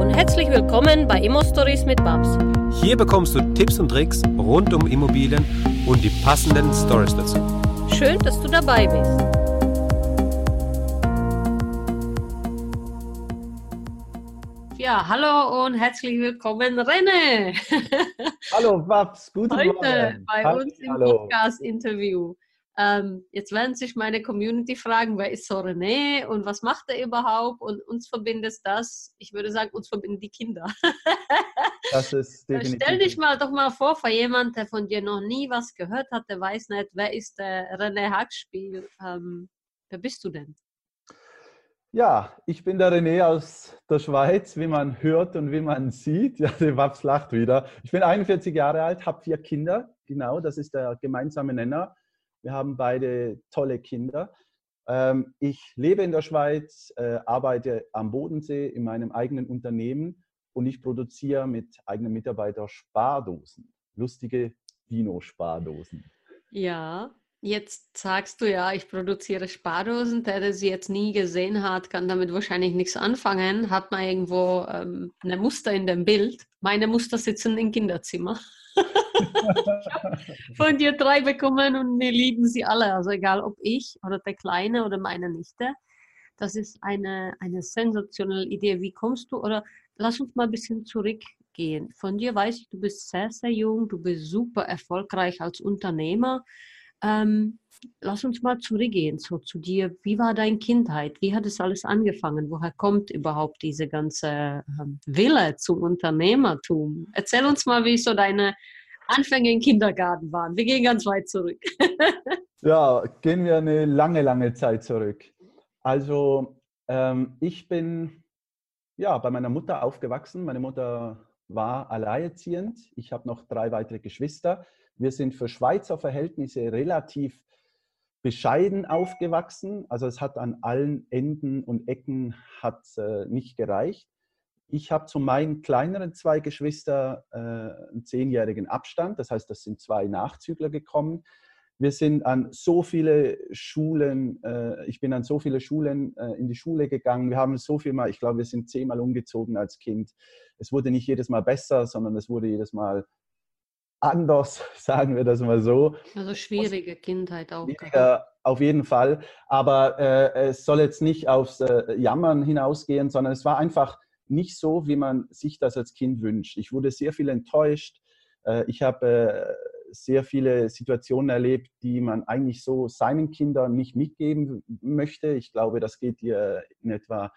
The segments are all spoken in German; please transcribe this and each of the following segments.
und herzlich willkommen bei Immo Stories mit Babs. Hier bekommst du Tipps und Tricks rund um Immobilien und die passenden Stories dazu. Schön, dass du dabei bist. Ja, hallo und herzlich willkommen, Renne. Hallo, Babs, guten Heute Morgen. bei Hallo, uns im. Podcast-Interview. Ähm, jetzt werden sich meine Community fragen, wer ist so René und was macht er überhaupt? Und uns verbindet das, ich würde sagen, uns verbinden die Kinder. Das ist Dann definitiv. Stell dich mal doch mal vor, für jemand, der von dir noch nie was gehört hat, der weiß nicht, wer ist der René Hackspiel? Ähm, wer bist du denn? Ja, ich bin der René aus der Schweiz, wie man hört und wie man sieht. Ja, der Babs lacht wieder. Ich bin 41 Jahre alt, habe vier Kinder. Genau, das ist der gemeinsame Nenner. Wir haben beide tolle Kinder. Ähm, Ich lebe in der Schweiz, äh, arbeite am Bodensee in meinem eigenen Unternehmen und ich produziere mit eigenen Mitarbeitern Spardosen. Lustige Dino-Spardosen. Ja, jetzt sagst du ja, ich produziere Spardosen. Der, der sie jetzt nie gesehen hat, kann damit wahrscheinlich nichts anfangen. Hat man irgendwo ähm, eine Muster in dem Bild? Meine Muster sitzen im Kinderzimmer. Von dir drei bekommen und wir lieben sie alle. Also egal ob ich oder der Kleine oder meine Nichte. Das ist eine, eine sensationelle Idee. Wie kommst du? Oder lass uns mal ein bisschen zurückgehen. Von dir weiß ich, du bist sehr, sehr jung, du bist super erfolgreich als Unternehmer. Ähm, lass uns mal zurückgehen so zu dir. Wie war deine Kindheit? Wie hat es alles angefangen? Woher kommt überhaupt diese ganze ähm, Wille zum Unternehmertum? Erzähl uns mal, wie so deine Anfänge im Kindergarten waren. Wir gehen ganz weit zurück. Ja, gehen wir eine lange, lange Zeit zurück. Also ähm, ich bin ja bei meiner Mutter aufgewachsen. Meine Mutter war alleinerziehend. Ich habe noch drei weitere Geschwister. Wir sind für Schweizer Verhältnisse relativ bescheiden aufgewachsen. Also es hat an allen Enden und Ecken hat, äh, nicht gereicht. Ich habe zu meinen kleineren zwei Geschwistern äh, einen zehnjährigen Abstand. Das heißt, das sind zwei Nachzügler gekommen. Wir sind an so viele Schulen, äh, ich bin an so viele Schulen äh, in die Schule gegangen. Wir haben so viel mal, ich glaube, wir sind zehnmal umgezogen als Kind. Es wurde nicht jedes Mal besser, sondern es wurde jedes Mal anders, sagen wir das mal so. Also schwierige Kindheit auch. Schwieriger auf jeden Fall. Aber äh, es soll jetzt nicht aufs äh, Jammern hinausgehen, sondern es war einfach nicht so, wie man sich das als Kind wünscht. Ich wurde sehr viel enttäuscht. Äh, ich habe äh, sehr viele Situationen erlebt, die man eigentlich so seinen Kindern nicht mitgeben möchte. Ich glaube, das geht dir in etwa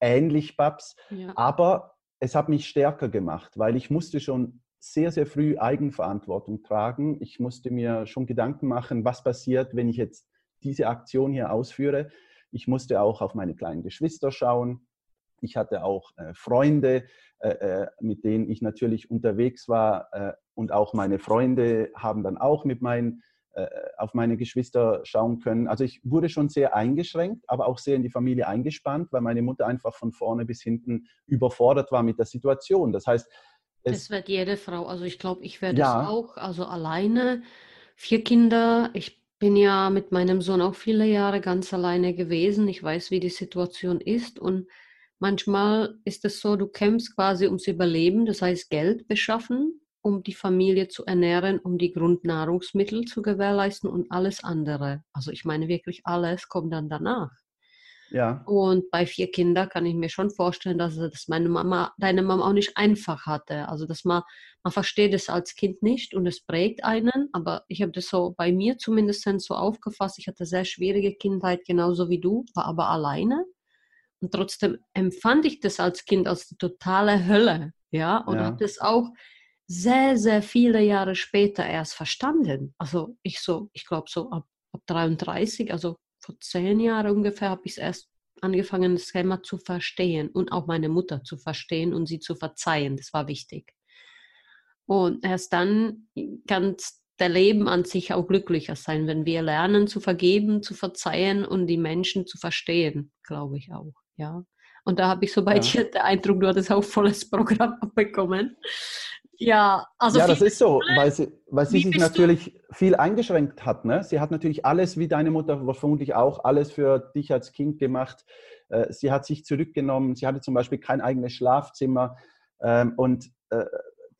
ähnlich, Babs. Ja. Aber es hat mich stärker gemacht, weil ich musste schon sehr, sehr früh Eigenverantwortung tragen. Ich musste mir schon Gedanken machen, was passiert, wenn ich jetzt diese Aktion hier ausführe. Ich musste auch auf meine kleinen Geschwister schauen. Ich hatte auch äh, Freunde, äh, äh, mit denen ich natürlich unterwegs war. Äh, und auch meine Freunde haben dann auch mit meinen, äh, auf meine Geschwister schauen können. Also ich wurde schon sehr eingeschränkt, aber auch sehr in die Familie eingespannt, weil meine Mutter einfach von vorne bis hinten überfordert war mit der Situation. Das heißt, Das es, wird jede Frau. Also ich glaube, ich werde Ja. es auch. Also alleine, vier Kinder. Ich bin ja mit meinem Sohn auch viele Jahre ganz alleine gewesen. Ich weiß, wie die Situation ist. Und manchmal ist es so, du kämpfst quasi ums Überleben, das heißt Geld beschaffen, um die Familie zu ernähren, um die Grundnahrungsmittel zu gewährleisten und alles andere. Also ich meine wirklich alles kommt dann danach. ja, Und bei vier Kindern kann ich mir schon vorstellen, dass das meine Mama, deine Mama auch nicht einfach hatte. Also dass man, man versteht es als Kind nicht und es prägt einen. Aber ich habe das so bei mir zumindest so aufgefasst. Ich hatte sehr schwierige Kindheit, genauso wie du, war aber alleine. Und trotzdem empfand ich das als Kind als die totale Hölle. Ja, und Ja. habe das auch sehr, sehr viele Jahre später erst verstanden. Also ich so, ich glaube so ab, ab 33, also vor zehn Jahren ungefähr, habe ich es erst angefangen, das Thema zu verstehen und auch meine Mutter zu verstehen und sie zu verzeihen. Das war wichtig. Und erst dann kann der Leben an sich auch glücklicher sein, wenn wir lernen zu vergeben, zu verzeihen und die Menschen zu verstehen, glaube ich auch. Ja. Und da habe ich so bei Ja. dir den Eindruck, du hattest auch volles Programm abbekommen. Ja, also ja, das ist so, weil sie, weil sie sich bist du- natürlich viel eingeschränkt hat. Ne? Sie hat natürlich alles, wie deine Mutter vermutlich auch, alles für dich als Kind gemacht. Äh, Sie hat sich zurückgenommen. Sie hatte zum Beispiel kein eigenes Schlafzimmer. Ähm, Und äh,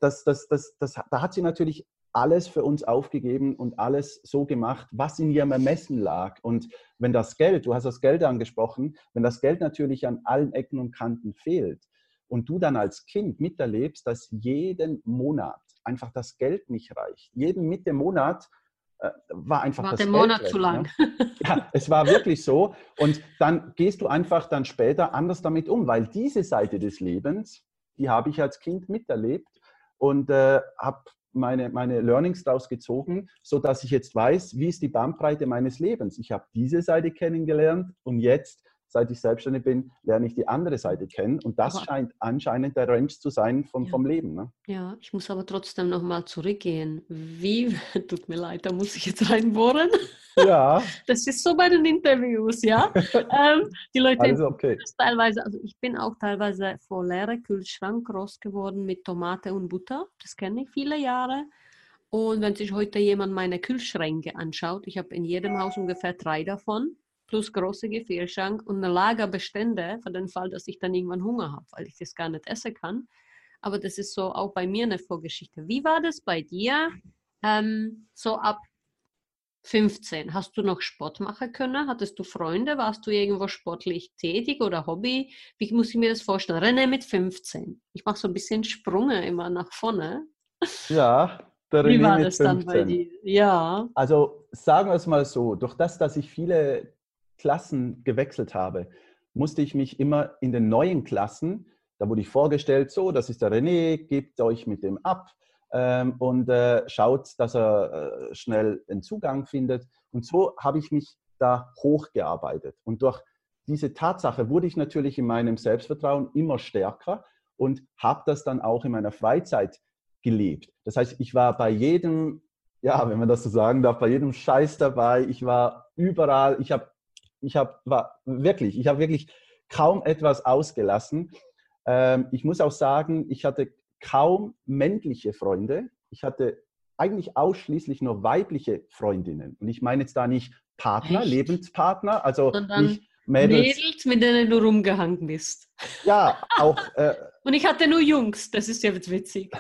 das, das, das, das, da hat sie natürlich alles für uns aufgegeben und alles so gemacht, was in ihrem Ermessen lag. Und wenn das Geld, du hast das Geld angesprochen, wenn das Geld natürlich an allen Ecken und Kanten fehlt und du dann als Kind miterlebst, dass jeden Monat einfach das Geld nicht reicht. Jeden Mitte Monat äh, war einfach War das der Geld Monat weg, zu ne? lang. Ja, es war wirklich so. Und dann gehst du einfach dann später anders damit um, weil diese Seite des Lebens, die habe ich als Kind miterlebt und äh, habe meine, meine Learnings daraus gezogen, sodass ich jetzt weiß, wie ist die Bandbreite meines Lebens. Ich habe diese Seite kennengelernt und jetzt, seit ich selbstständig bin, lerne ich die andere Seite kennen. Und das Aber- scheint anscheinend der Range zu sein vom, Ja. vom Leben. Ne? Ja, ich muss aber trotzdem nochmal zurückgehen. Wie, tut mir leid, da muss ich jetzt reinbohren. Ja, Das ist so bei den Interviews, ja. ähm, die Leute alles okay. teilweise, also ich bin auch teilweise vor leere Kühlschrank groß geworden mit Tomate und Butter. Das kenne ich viele Jahre. Und wenn sich heute jemand meine Kühlschränke anschaut, ich habe in jedem Haus ungefähr drei davon, plus große Gefrierschrank und eine Lagerbestände für den Fall, dass ich dann irgendwann Hunger habe, weil ich das gar nicht essen kann. Aber das ist so auch bei mir eine Vorgeschichte. Wie war das bei dir? Ähm, so ab 15. Hast du noch Sport machen können? Hattest du Freunde? Warst du irgendwo sportlich tätig oder Hobby? Wie muss ich mir das vorstellen? René mit 15. Ich mache so ein bisschen Sprünge immer nach vorne. Ja, der Wie René war mit das dann bei 15. dir? Ja. Also sagen wir es mal so, durch das, dass ich viele Klassen gewechselt habe, musste ich mich immer in den neuen Klassen, da wurde ich vorgestellt, so, das ist der René, gebt euch mit dem ab ähm, und äh, schaut, dass er äh, schnell einen Zugang findet. Und so habe ich mich da hochgearbeitet. Und durch diese Tatsache wurde ich natürlich in meinem Selbstvertrauen immer stärker und habe das dann auch in meiner Freizeit gelebt. Das heißt, ich war bei jedem ja, wenn man das so sagen darf, bei jedem Scheiß dabei. Ich war überall. Ich habe, ich habe, wirklich, ich habe wirklich kaum etwas ausgelassen. Ähm, ich muss auch sagen, ich hatte kaum männliche Freunde. Ich hatte eigentlich ausschließlich nur weibliche Freundinnen. Und ich meine jetzt da nicht Partner, Echt? Lebenspartner, also Sondern nicht Mädels. Mädels, mit denen du rumgehangen bist. Ja, auch äh, Und ich hatte nur Jungs. Das ist ja witzig.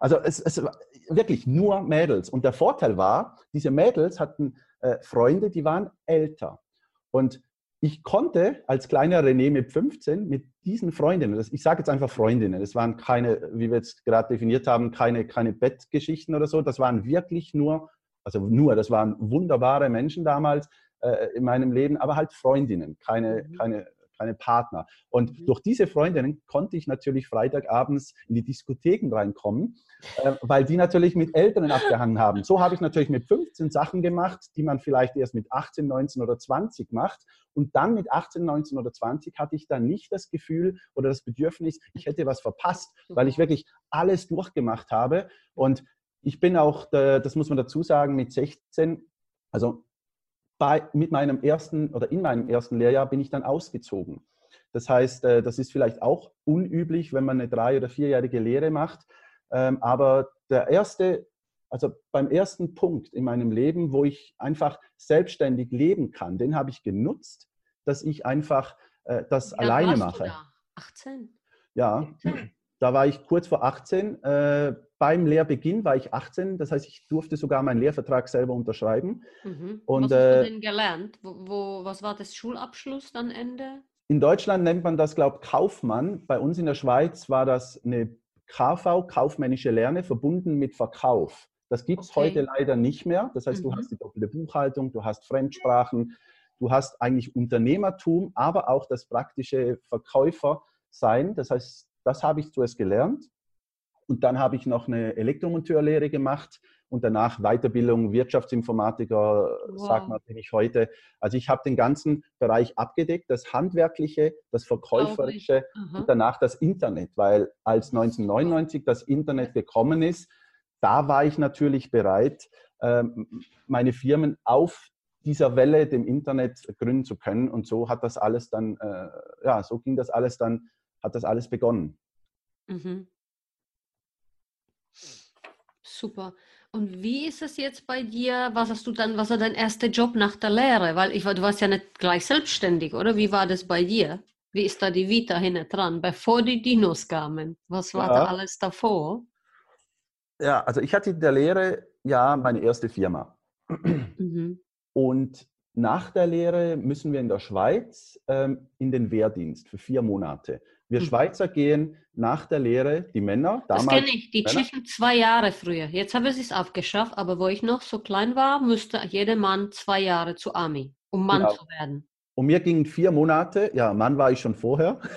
Also es, es war wirklich nur Mädels. Und der Vorteil war, diese Mädels hatten äh, Freunde, die waren älter. Und ich konnte als kleiner René mit 15 mit diesen Freundinnen, das, ich sage jetzt einfach Freundinnen, das waren keine, wie wir jetzt gerade definiert haben, keine, keine Bettgeschichten oder so, das waren wirklich nur, also nur, das waren wunderbare Menschen damals äh, in meinem Leben, aber halt Freundinnen, keine, Mhm. keine, keine Partner. Und Mhm. durch diese Freundinnen konnte ich natürlich Freitagabends in die Diskotheken reinkommen, äh, weil die natürlich mit Älteren abgehangen haben. So habe ich natürlich mit 15 Sachen gemacht, die man vielleicht erst mit 18, 19 oder 20 macht. Und dann mit 18, 19 oder 20 hatte ich dann nicht das Gefühl oder das Bedürfnis, ich hätte was verpasst, weil ich wirklich alles durchgemacht habe. Und ich bin auch, äh, das muss man dazu sagen, mit 16, also bei, mit meinem ersten oder in meinem ersten Lehrjahr bin ich dann ausgezogen. Das heißt, äh, das ist vielleicht auch unüblich, wenn man eine drei- oder vierjährige Lehre macht. Ähm, Aber der erste, also beim ersten Punkt in meinem Leben, wo ich einfach selbstständig leben kann, den habe ich genutzt, dass ich einfach äh, das Wie alt alleine warst du mache. da? 18. Ja, da war ich kurz vor 18. Beim Lehrbeginn war ich 18. Das heißt, ich durfte sogar meinen Lehrvertrag selber unterschreiben. Mhm. Und, was hast du äh, denn gelernt? Wo, wo, was war das Schulabschluss dann Ende? In Deutschland nennt man das, glaube ich, Kaufmann. Bei uns in der Schweiz war das eine KV, kaufmännische Lerne, verbunden mit Verkauf. Das gibt es Okay. heute leider nicht mehr. Das heißt, du Mhm. hast die doppelte Buchhaltung, du hast Fremdsprachen, du hast eigentlich Unternehmertum, aber auch das praktische Verkäufersein. Das heißt, das habe ich zuerst gelernt. Und dann habe ich noch eine Elektromonteurlehre gemacht und danach Weiterbildung Wirtschaftsinformatiker, sagt Wow. man, bin ich heute. Also ich habe den ganzen Bereich abgedeckt, das Handwerkliche, das Verkäuferische und danach das Internet, weil als 1999 das Internet gekommen ist, da war ich natürlich bereit, ähm, meine Firmen auf dieser Welle, dem Internet, gründen zu können. Und so hat das alles dann, äh, ja, so ging das alles dann, hat das alles begonnen. Mhm. Super. Und wie ist es jetzt bei dir? Was hast du dann, was war dein erster Job nach der Lehre? Weil ich war, du warst ja nicht gleich selbstständig, oder? Wie war das bei dir? Wie ist da die Vita hinten dran, bevor die Dinos kamen? Was war ja. da alles davor? Ja, also ich hatte in der Lehre ja meine erste Firma. Mhm. Und nach der Lehre müssen wir in der Schweiz ähm, in den Wehrdienst für vier Monate. Wir mhm. Schweizer gehen nach der Lehre, die Männer, damals. Das kenne ich, die schiffen zwei Jahre früher. Jetzt haben sie es abgeschafft, aber wo ich noch so klein war, musste jeder Mann zwei Jahre zur Army, um Mann genau. zu werden. Und mir gingen vier Monate, ja, Mann war ich schon vorher.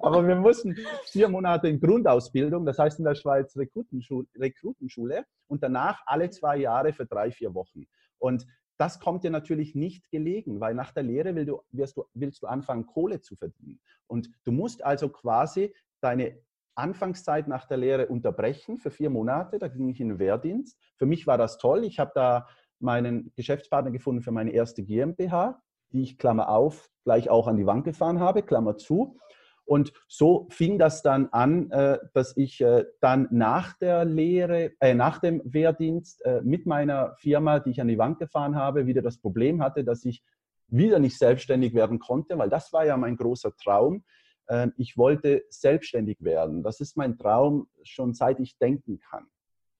Aber wir mussten vier Monate in Grundausbildung, das heißt in der Schweiz Rekrutenschule, Rekrutenschule und danach alle zwei Jahre für drei, vier Wochen. Und das kommt dir natürlich nicht gelegen, weil nach der Lehre willst du, du, willst du anfangen, Kohle zu verdienen. Und du musst also quasi deine Anfangszeit nach der Lehre unterbrechen für vier Monate. Da ging ich in den Wehrdienst. Für mich war das toll. Ich habe da meinen Geschäftspartner gefunden für meine erste GmbH, die ich, Klammer auf, gleich auch an die Wand gefahren habe, Klammer zu. Und so fing das dann an, äh, dass ich äh, dann nach der Lehre, äh, nach dem Wehrdienst äh, mit meiner Firma, die ich an die Wand gefahren habe, wieder das Problem hatte, dass ich wieder nicht selbstständig werden konnte, weil das war ja mein großer Traum. Ähm, ich wollte selbstständig werden. Das ist mein Traum schon seit ich denken kann.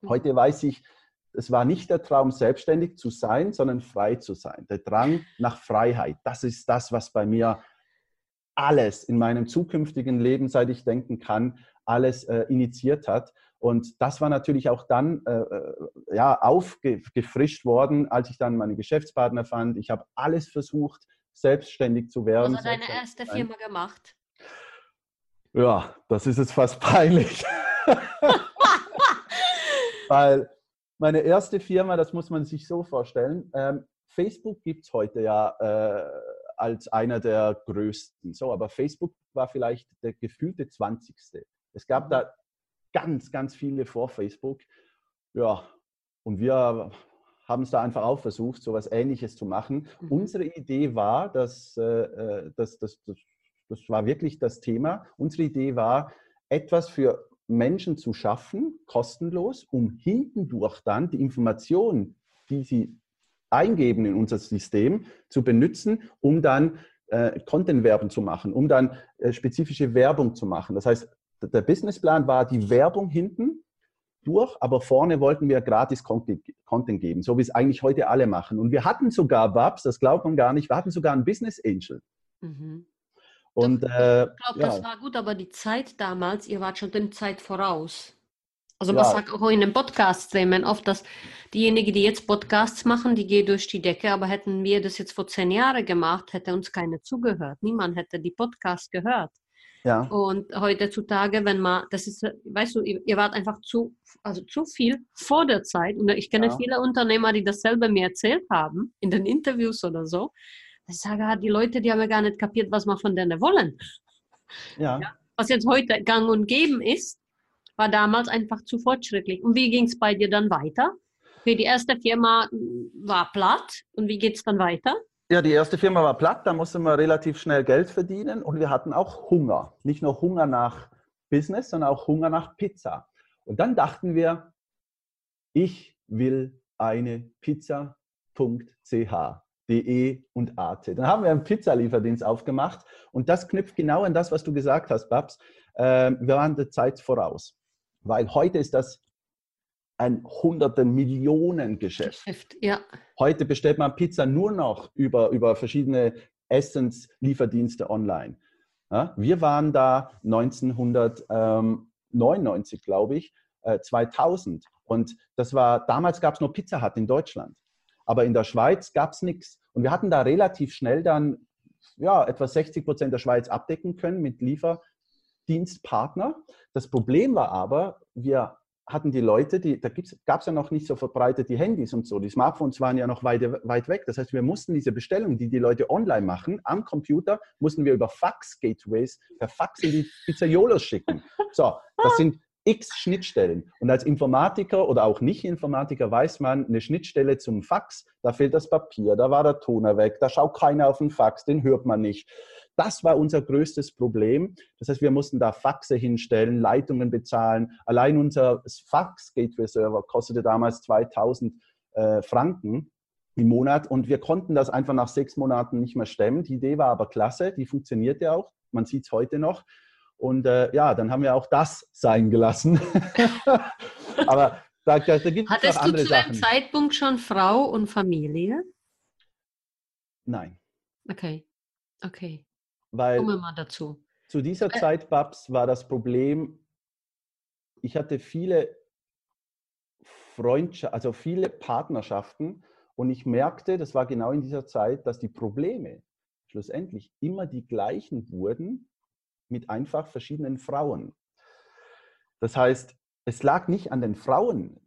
Mhm. Heute weiß ich, es war nicht der Traum, selbstständig zu sein, sondern frei zu sein. Der Drang nach Freiheit. Das ist das, was bei mir alles in meinem zukünftigen Leben, seit ich denken kann, alles äh, initiiert hat. Und das war natürlich auch dann äh, äh ja, aufgefrischt worden, als ich dann meine Geschäftspartner fand. Ich habe alles versucht, selbstständig zu werden. Was hat deine erste Firma gemacht? Ja, das ist jetzt fast peinlich. Weil meine erste Firma, das muss man sich so vorstellen, ähm, Facebook gibt es heute ja äh, als einer der größten. So, aber Facebook war vielleicht der gefühlte 20. Es gab mhm. da ganz, ganz viele vor Facebook. Ja, und wir haben es da einfach auch versucht, so etwas Ähnliches zu machen. Mhm. Unsere Idee war, dass, äh, äh dass, dass, dass, das war wirklich das Thema. Unsere Idee war, etwas für Menschen zu schaffen, kostenlos, um hintendurch dann die Informationen, die sie eingeben in unser System, zu benutzen, um dann äh, Content-Werbung zu machen, um dann äh, spezifische Werbung zu machen. Das heißt, der Businessplan war die Werbung hinten durch, aber vorne wollten wir gratis Content geben, so wie es eigentlich heute alle machen. Und wir hatten sogar, Babs, das glaubt man gar nicht, wir hatten sogar einen Business Angel. Mhm. Und, äh, ich glaube, ja. das war gut, aber die Zeit damals, ihr wart schon den Zeit voraus. Also man ja. sagt auch in den Podcast-Themen oft, dass diejenigen, die jetzt Podcasts machen, die gehen durch die Decke, aber hätten wir das jetzt vor zehn Jahren gemacht, hätte uns keiner zugehört. Niemand hätte die Podcasts gehört. Ja. Und heutzutage, wenn man, das ist, weißt du, ihr, ihr wart einfach zu, also zu viel vor der Zeit. Und ich kenne ja. viele Unternehmer, die dasselbe mir erzählt haben, in den Interviews oder so. Ich sage, ah, die Leute, die haben ja gar nicht kapiert, was wir von denen wollen. Ja. ja. Was jetzt heute gang und geben ist, war damals einfach zu fortschrittlich. Und wie ging es bei dir dann weiter? Für die erste Firma war platt. Und wie geht es dann weiter? Ja, die erste Firma war platt, da musste man relativ schnell Geld verdienen und wir hatten auch Hunger. Nicht nur Hunger nach Business, sondern auch Hunger nach Pizza. Und dann dachten wir, ich will eine Pizza.ch. DE und AT. Dann haben wir einen Pizzalieferdienst aufgemacht und das knüpft genau an das, was du gesagt hast, Babs. Ähm, wir waren der Zeit voraus, weil heute ist das ein hunderten Millionen Geschäft. Geschäft ja. Heute bestellt man Pizza nur noch über, über verschiedene Essenslieferdienste online. Ja, wir waren da 1999, glaube ich, 2000. Äh, und das war, damals gab es nur Pizza Hut in Deutschland. Aber in der Schweiz gab es nichts. Und wir hatten da relativ schnell dann ja, etwa 60 Prozent der Schweiz abdecken können mit Lieferdienstpartner. Das Problem war aber, wir hatten die Leute, die, da gab es ja noch nicht so verbreitet die Handys und so. Die Smartphones waren ja noch weit, weit weg. Das heißt, wir mussten diese Bestellungen, die die Leute online machen, am Computer, mussten wir über Fax-Gateways per Fax in die Pizzaiolos schicken. So, das sind x Schnittstellen. Und als Informatiker oder auch Nicht-Informatiker weiß man, eine Schnittstelle zum Fax, da fehlt das Papier, da war der Toner weg, da schaut keiner auf den Fax, den hört man nicht. Das war unser größtes Problem. Das heißt, wir mussten da Faxe hinstellen, Leitungen bezahlen. Allein unser Fax-Gateway-Server kostete damals 2000 äh, Franken im Monat und wir konnten das einfach nach sechs Monaten nicht mehr stemmen. Die Idee war aber klasse, die funktionierte auch. Man sieht es heute noch. Und äh, ja, dann haben wir auch das sein gelassen. aber da, da, da gibt es Hattest noch andere du zu dem Sachen. Zeitpunkt schon Frau und Familie? Nein, Okay, okay. Weil Kommen wir mal dazu. zu dieser Äh. Zeit, Babs, war das Problem, ich hatte viele Freundschaften, also viele Partnerschaften und ich merkte, das war genau in dieser Zeit, dass die Probleme schlussendlich immer die gleichen wurden mit einfach verschiedenen Frauen. Das heißt, es lag nicht an den Frauen,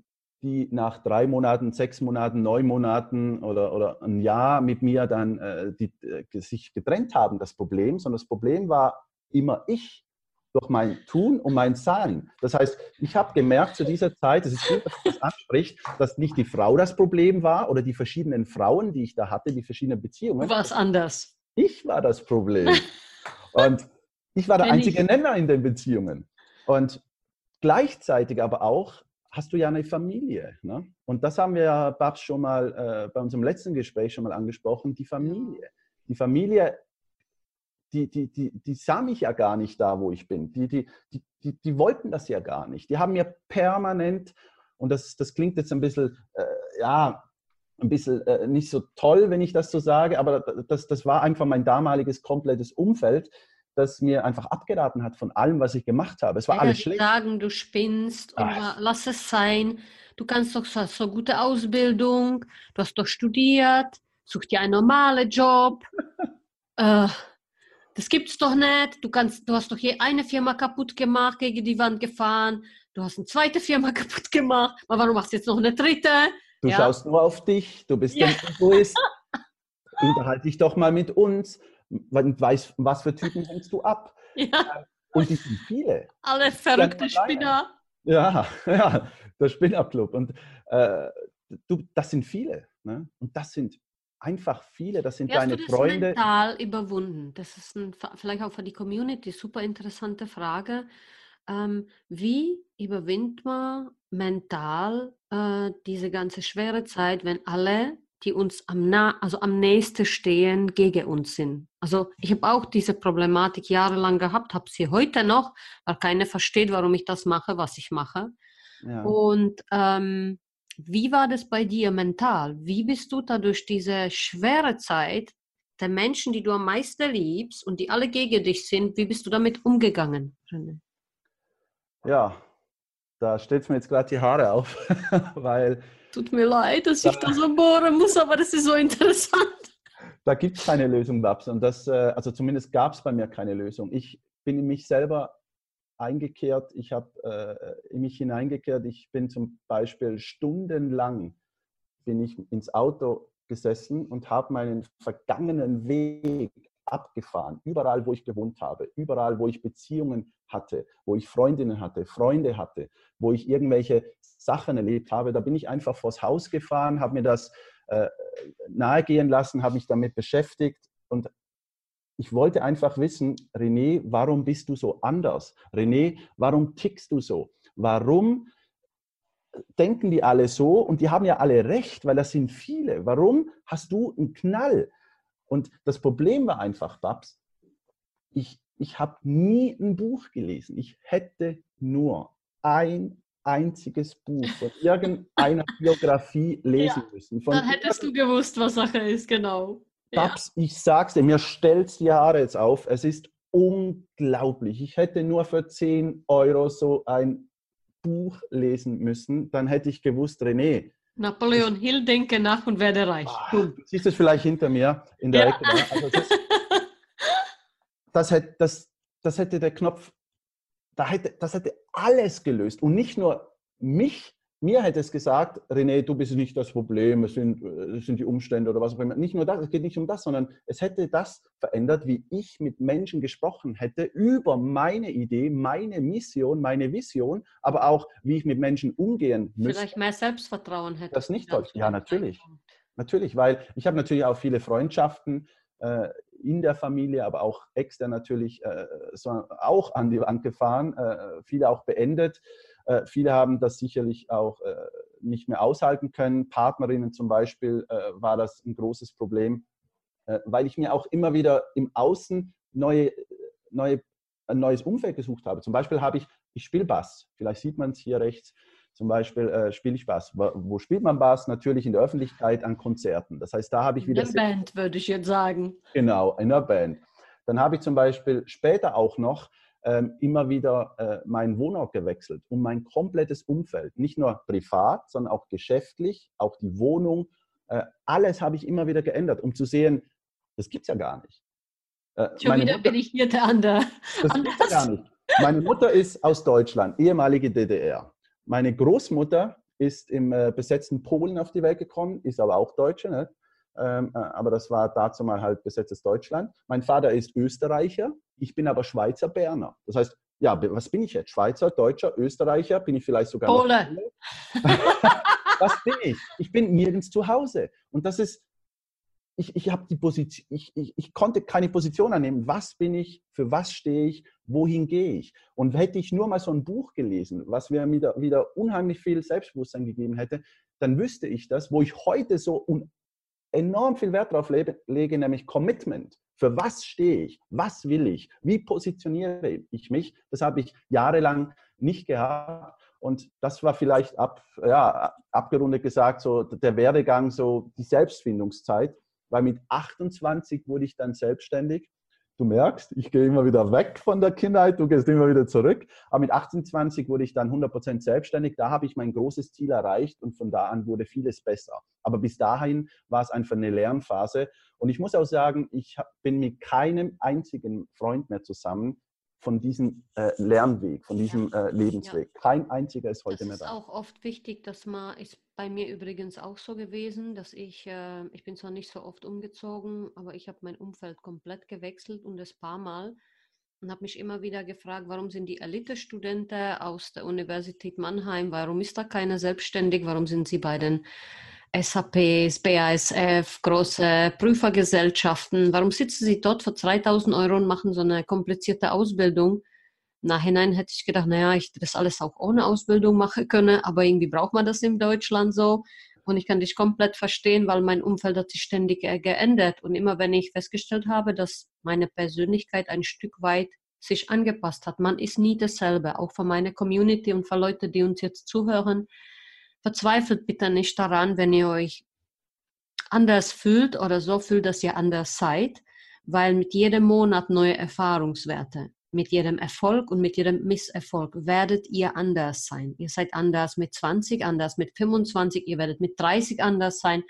die nach drei Monaten, sechs Monaten, neun Monaten oder, oder ein Jahr mit mir dann äh, die, äh, sich getrennt haben, das Problem, sondern das Problem war immer ich durch mein Tun und mein Sein. Das heißt, ich habe gemerkt zu dieser Zeit, es ist gut, dass das ansprichst, dass nicht die Frau das Problem war oder die verschiedenen Frauen, die ich da hatte, die verschiedenen Beziehungen. Du warst anders. Ich war das Problem. Und ich war der Kenn einzige ich. Nenner in den Beziehungen. Und gleichzeitig aber auch hast du ja eine Familie. Ne? Und das haben wir ja, Babs, schon mal äh, bei unserem letzten Gespräch schon mal angesprochen, die Familie. Die Familie, die, die, die, die sah mich ja gar nicht da, wo ich bin. Die, die, die, die, die wollten das ja gar nicht. Die haben mir permanent, und das, das klingt jetzt ein bisschen, äh, ja, ein bisschen äh, nicht so toll, wenn ich das so sage, aber das, das war einfach mein damaliges komplettes Umfeld, das mir einfach abgeraten hat von allem, was ich gemacht habe. Es war Ja, alles schlecht. sagen, du spinnst lass es sein. Du kannst doch so, so gute Ausbildung, du hast doch studiert, such dir einen normalen Job. äh, das gibt's doch nicht. Du kannst, du hast doch je eine Firma kaputt gemacht, gegen die Wand gefahren. Du hast eine zweite Firma kaputt gemacht. Aber warum machst du jetzt noch eine dritte? Du Ja. schaust nur auf dich, du bist Ja. ein Egoist. Unterhalte dich doch mal mit uns. Und weißt, was für Typen hängst du ab? Ja, Und die sind viele. alle verrückte. Spinner. Ja, ja, der Spinnerclub. Und äh, du, das sind viele. Ne? Und das sind einfach viele. Das sind Wie hast deine du das Freunde. mental überwunden? Das ist ein, vielleicht auch für die Community super interessante Frage. Ähm, wie überwindet man mental äh, diese ganze schwere Zeit, wenn alle, die uns am, nah, also am nächsten stehen, gegen uns sind? Also ich habe auch diese Problematik jahrelang gehabt, habe sie heute noch, weil keiner versteht, warum ich das mache, was ich mache. Ja. Und ähm, wie war das bei dir mental? Wie bist du da durch diese schwere Zeit der Menschen, die du am meisten liebst und die alle gegen dich sind, wie bist du damit umgegangen? René? ja, da stellt mir jetzt gerade die Haare auf, weil Tut mir leid, dass ich da so bohren muss, aber das ist so interessant. da gibt es keine Lösung, Babs. Und das, äh, also zumindest gab es bei mir keine Lösung. Ich bin in mich selber eingekehrt, ich habe äh, in mich hineingekehrt. Ich bin zum Beispiel stundenlang bin ich ins Auto gesessen und habe meinen vergangenen Weg abgefahren, überall, wo ich gewohnt habe, überall, wo ich Beziehungen hatte, wo ich Freundinnen hatte, Freunde hatte, wo ich irgendwelche Sachen erlebt habe. Da bin ich einfach vors Haus gefahren, habe mir das äh, nahegehen lassen, habe mich damit beschäftigt und ich wollte einfach wissen, René, warum bist du so anders? René, warum tickst du so? Warum denken die alle so? Und die haben ja alle recht, weil das sind viele. Warum hast du einen Knall? Und das Problem war einfach, Babs, ich, ich habe nie ein Buch gelesen. Ich hätte nur ein einziges Buch von irgendeiner Biografie lesen müssen. Von Dann hättest du gewusst, was Sache ist, genau. Ja. Babs, ich sag's dir, mir stellt's die Haare jetzt auf. Es ist unglaublich. Ich hätte nur für 10 Euro so ein Buch lesen müssen. Dann hätte ich gewusst, René, Napoleon Hill, denke nach und werde reich. ah, du siehst es vielleicht hinter mir in der Ja. Ecke. Also das, das, hätte, das, das hätte der Knopf, da hätte, das hätte alles gelöst. Und nicht nur mich, mir hätte es gesagt, René, du bist nicht das Problem, es sind, äh, es sind die Umstände oder was auch immer. Nicht nur das, es geht nicht um das, sondern es hätte das verändert, wie ich mit Menschen gesprochen hätte über meine Idee, meine Mission, meine Vision, aber auch, wie ich mit Menschen umgehen müsste. Vielleicht mehr Selbstvertrauen hätte. Das nicht toll. Ja, natürlich. Natürlich, weil ich habe natürlich auch viele Freundschaften. Äh, in der Familie, aber auch extern natürlich äh, so auch an die Wand gefahren, äh, viele auch beendet. Äh, viele haben das sicherlich auch äh, nicht mehr aushalten können. Partnerinnen zum Beispiel äh, war das ein großes Problem, weil ich mir auch immer wieder im Außen neue, neue, ein neues Umfeld gesucht habe. Zum Beispiel habe ich, ich spiele Bass, vielleicht sieht man es hier rechts, zum Beispiel äh, spiele ich Bass. Wo, wo, spielt man Bass? Natürlich in der Öffentlichkeit an Konzerten. Das heißt, da habe ich wieder. In der Band, würde ich jetzt sagen. Genau, in der Band. Dann habe ich zum Beispiel später auch noch immer wieder äh, meinen Wohnort gewechselt und mein komplettes Umfeld. Nicht nur privat, sondern auch geschäftlich, auch die Wohnung. Äh, alles habe ich immer wieder geändert, um zu sehen, das gibt es ja gar nicht. Äh, Schon wieder Mutter, bin ich hier der andere. Das gibt es gar nicht. Meine Mutter ist aus Deutschland, ehemalige DDR. Meine Großmutter ist im besetzten Polen auf die Welt gekommen, ist aber auch Deutsche, ne? ähm, äh, aber das war dazu mal halt besetztes Deutschland. Mein Vater ist Österreicher, ich bin aber Schweizer Berner. Das heißt, ja, was bin ich jetzt? Schweizer, Deutscher, Österreicher? Bin ich vielleicht sogar Pole? was bin ich? Ich bin nirgends zu Hause. Und das ist ich, ich habe die Position, ich, ich, ich konnte keine Position annehmen. Was bin ich? Für was stehe ich? Wohin gehe ich? Und hätte ich nur mal so ein Buch gelesen, was mir wieder, wieder unheimlich viel Selbstbewusstsein gegeben hätte, dann wüsste ich das, wo ich heute so enorm viel Wert drauf lege, lege, nämlich Commitment. Für was stehe ich? Was will ich? Wie positioniere ich mich? Das habe ich jahrelang nicht gehabt. Und das war vielleicht ab, ja, abgerundet gesagt, so der Werdegang, so die Selbstfindungszeit weil mit 28 wurde ich dann selbstständig. Du merkst, ich gehe immer wieder weg von der Kindheit, du gehst immer wieder zurück. Aber mit 28 wurde ich dann 100% selbstständig. Da habe ich mein großes Ziel erreicht und von da an wurde vieles besser. Aber bis dahin war es einfach eine Lernphase. Und ich muss auch sagen, ich bin mit keinem einzigen Freund mehr zusammen, von diesem äh, Lernweg, von diesem ja. äh, Lebensweg. Ja. Kein einziger ist heute mehr da. Das ist auch oft wichtig, dass man, ist bei mir übrigens auch so gewesen, dass ich, äh, ich bin zwar nicht so oft umgezogen, aber ich habe mein Umfeld komplett gewechselt und das paar Mal und habe mich immer wieder gefragt, warum sind die Elite-Studenten aus der Universität Mannheim, warum ist da keiner selbstständig, warum sind sie bei den SAPs, BASF, große Prüfergesellschaften. Warum sitzen Sie dort für 3000 Euro und machen so eine komplizierte Ausbildung? Nachhinein hätte ich gedacht, naja, ich das alles auch ohne Ausbildung machen können, aber irgendwie braucht man das in Deutschland so. Und ich kann dich komplett verstehen, weil mein Umfeld hat sich ständig geändert. Und immer wenn ich festgestellt habe, dass meine Persönlichkeit ein Stück weit sich angepasst hat, man ist nie dasselbe, auch für meine Community und für Leute, die uns jetzt zuhören Verzweifelt bitte nicht daran, wenn ihr euch anders fühlt oder so fühlt, dass ihr anders seid, weil mit jedem Monat neue Erfahrungswerte, mit jedem Erfolg und mit jedem Misserfolg werdet ihr anders sein. Ihr seid anders mit 20, anders mit 25, ihr werdet mit 30 anders sein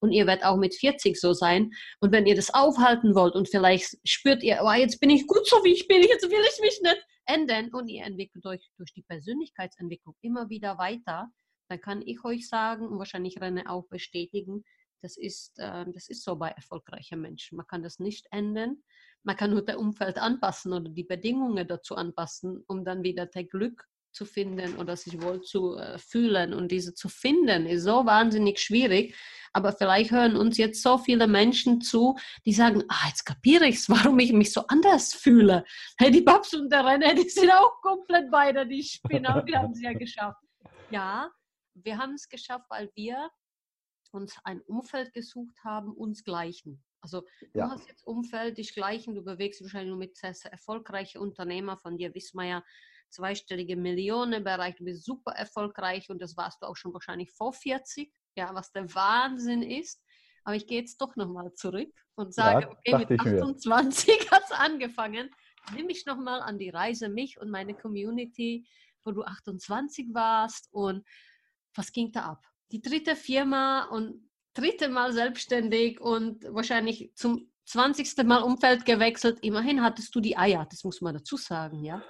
und ihr werdet auch mit 40 so sein. Und wenn ihr das aufhalten wollt und vielleicht spürt ihr, oh, jetzt bin ich gut so, wie ich bin, jetzt will ich mich nicht ändern und ihr entwickelt euch durch die Persönlichkeitsentwicklung immer wieder weiter, dann kann ich euch sagen und wahrscheinlich René auch bestätigen, das ist, äh, das ist so bei erfolgreichen Menschen. Man kann das nicht ändern. Man kann nur das Umfeld anpassen oder die Bedingungen dazu anpassen, um dann wieder das Glück zu finden oder sich wohl zu äh, fühlen. Und diese zu finden ist so wahnsinnig schwierig. Aber vielleicht hören uns jetzt so viele Menschen zu, die sagen, ah, jetzt kapiere ich es, warum ich mich so anders fühle. Hey, die Babs und der René, die sind auch komplett beide, die Spinner, die haben es ja geschafft. Ja, wir haben es geschafft, weil wir uns ein Umfeld gesucht haben, uns gleichen. Also ja. du hast jetzt Umfeld, dich gleichen, du bewegst wahrscheinlich nur mit sehr, sehr erfolgreichen Unternehmer, von dir wissen wir ja zweistellige Millionenbereich, du bist super erfolgreich und das warst du auch schon wahrscheinlich vor 40, ja, was der Wahnsinn ist. Aber ich gehe jetzt doch nochmal zurück und sage, ja, okay, mit 28 hat es angefangen. Nimm mich nochmal an die Reise, mich und meine Community, wo du 28 warst und was ging da ab? Die dritte Firma und dritte Mal selbstständig und wahrscheinlich zum 20. Mal Umfeld gewechselt. Immerhin hattest du die Eier, das muss man dazu sagen, ja.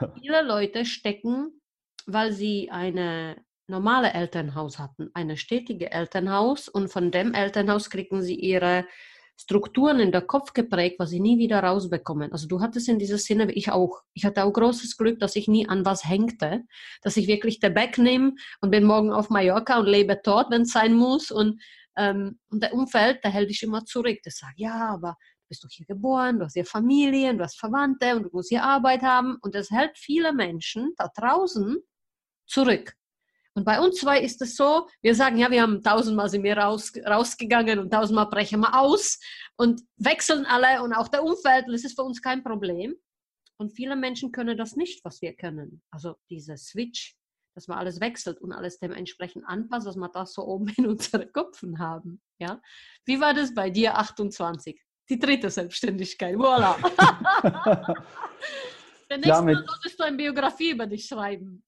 Viele Leute stecken, weil sie eine normale Elternhaus hatten, eine stetige Elternhaus und von dem Elternhaus kriegen sie ihre Strukturen in der Kopf geprägt, was sie nie wieder rausbekommen. Also du hattest in dieser Sinne, wie ich auch, ich hatte auch großes Glück, dass ich nie an was hängte, dass ich wirklich der Back nehme und bin morgen auf Mallorca und lebe dort, wenn es sein muss und Ähm, und der Umfeld, der hält dich immer zurück. Der sagt, ja, aber du bist doch hier geboren, du hast hier Familien, du hast Verwandte und du musst hier Arbeit haben. Und das hält viele Menschen da draußen zurück. Und bei uns zwei ist es so, wir sagen, ja, wir haben tausendmal sind wir raus, rausgegangen und tausendmal brechen wir aus und wechseln alle und auch der Umfeld, das ist für uns kein Problem. Und viele Menschen können das nicht, was wir können. Also dieser Switch, dass man alles wechselt und alles dementsprechend anpasst, dass wir das so oben in unseren Köpfen haben. Ja? Wie war das bei dir 28? Die dritte Selbstständigkeit. Voilà. Der nächste ja, Mal solltest du eine Biografie über dich schreiben.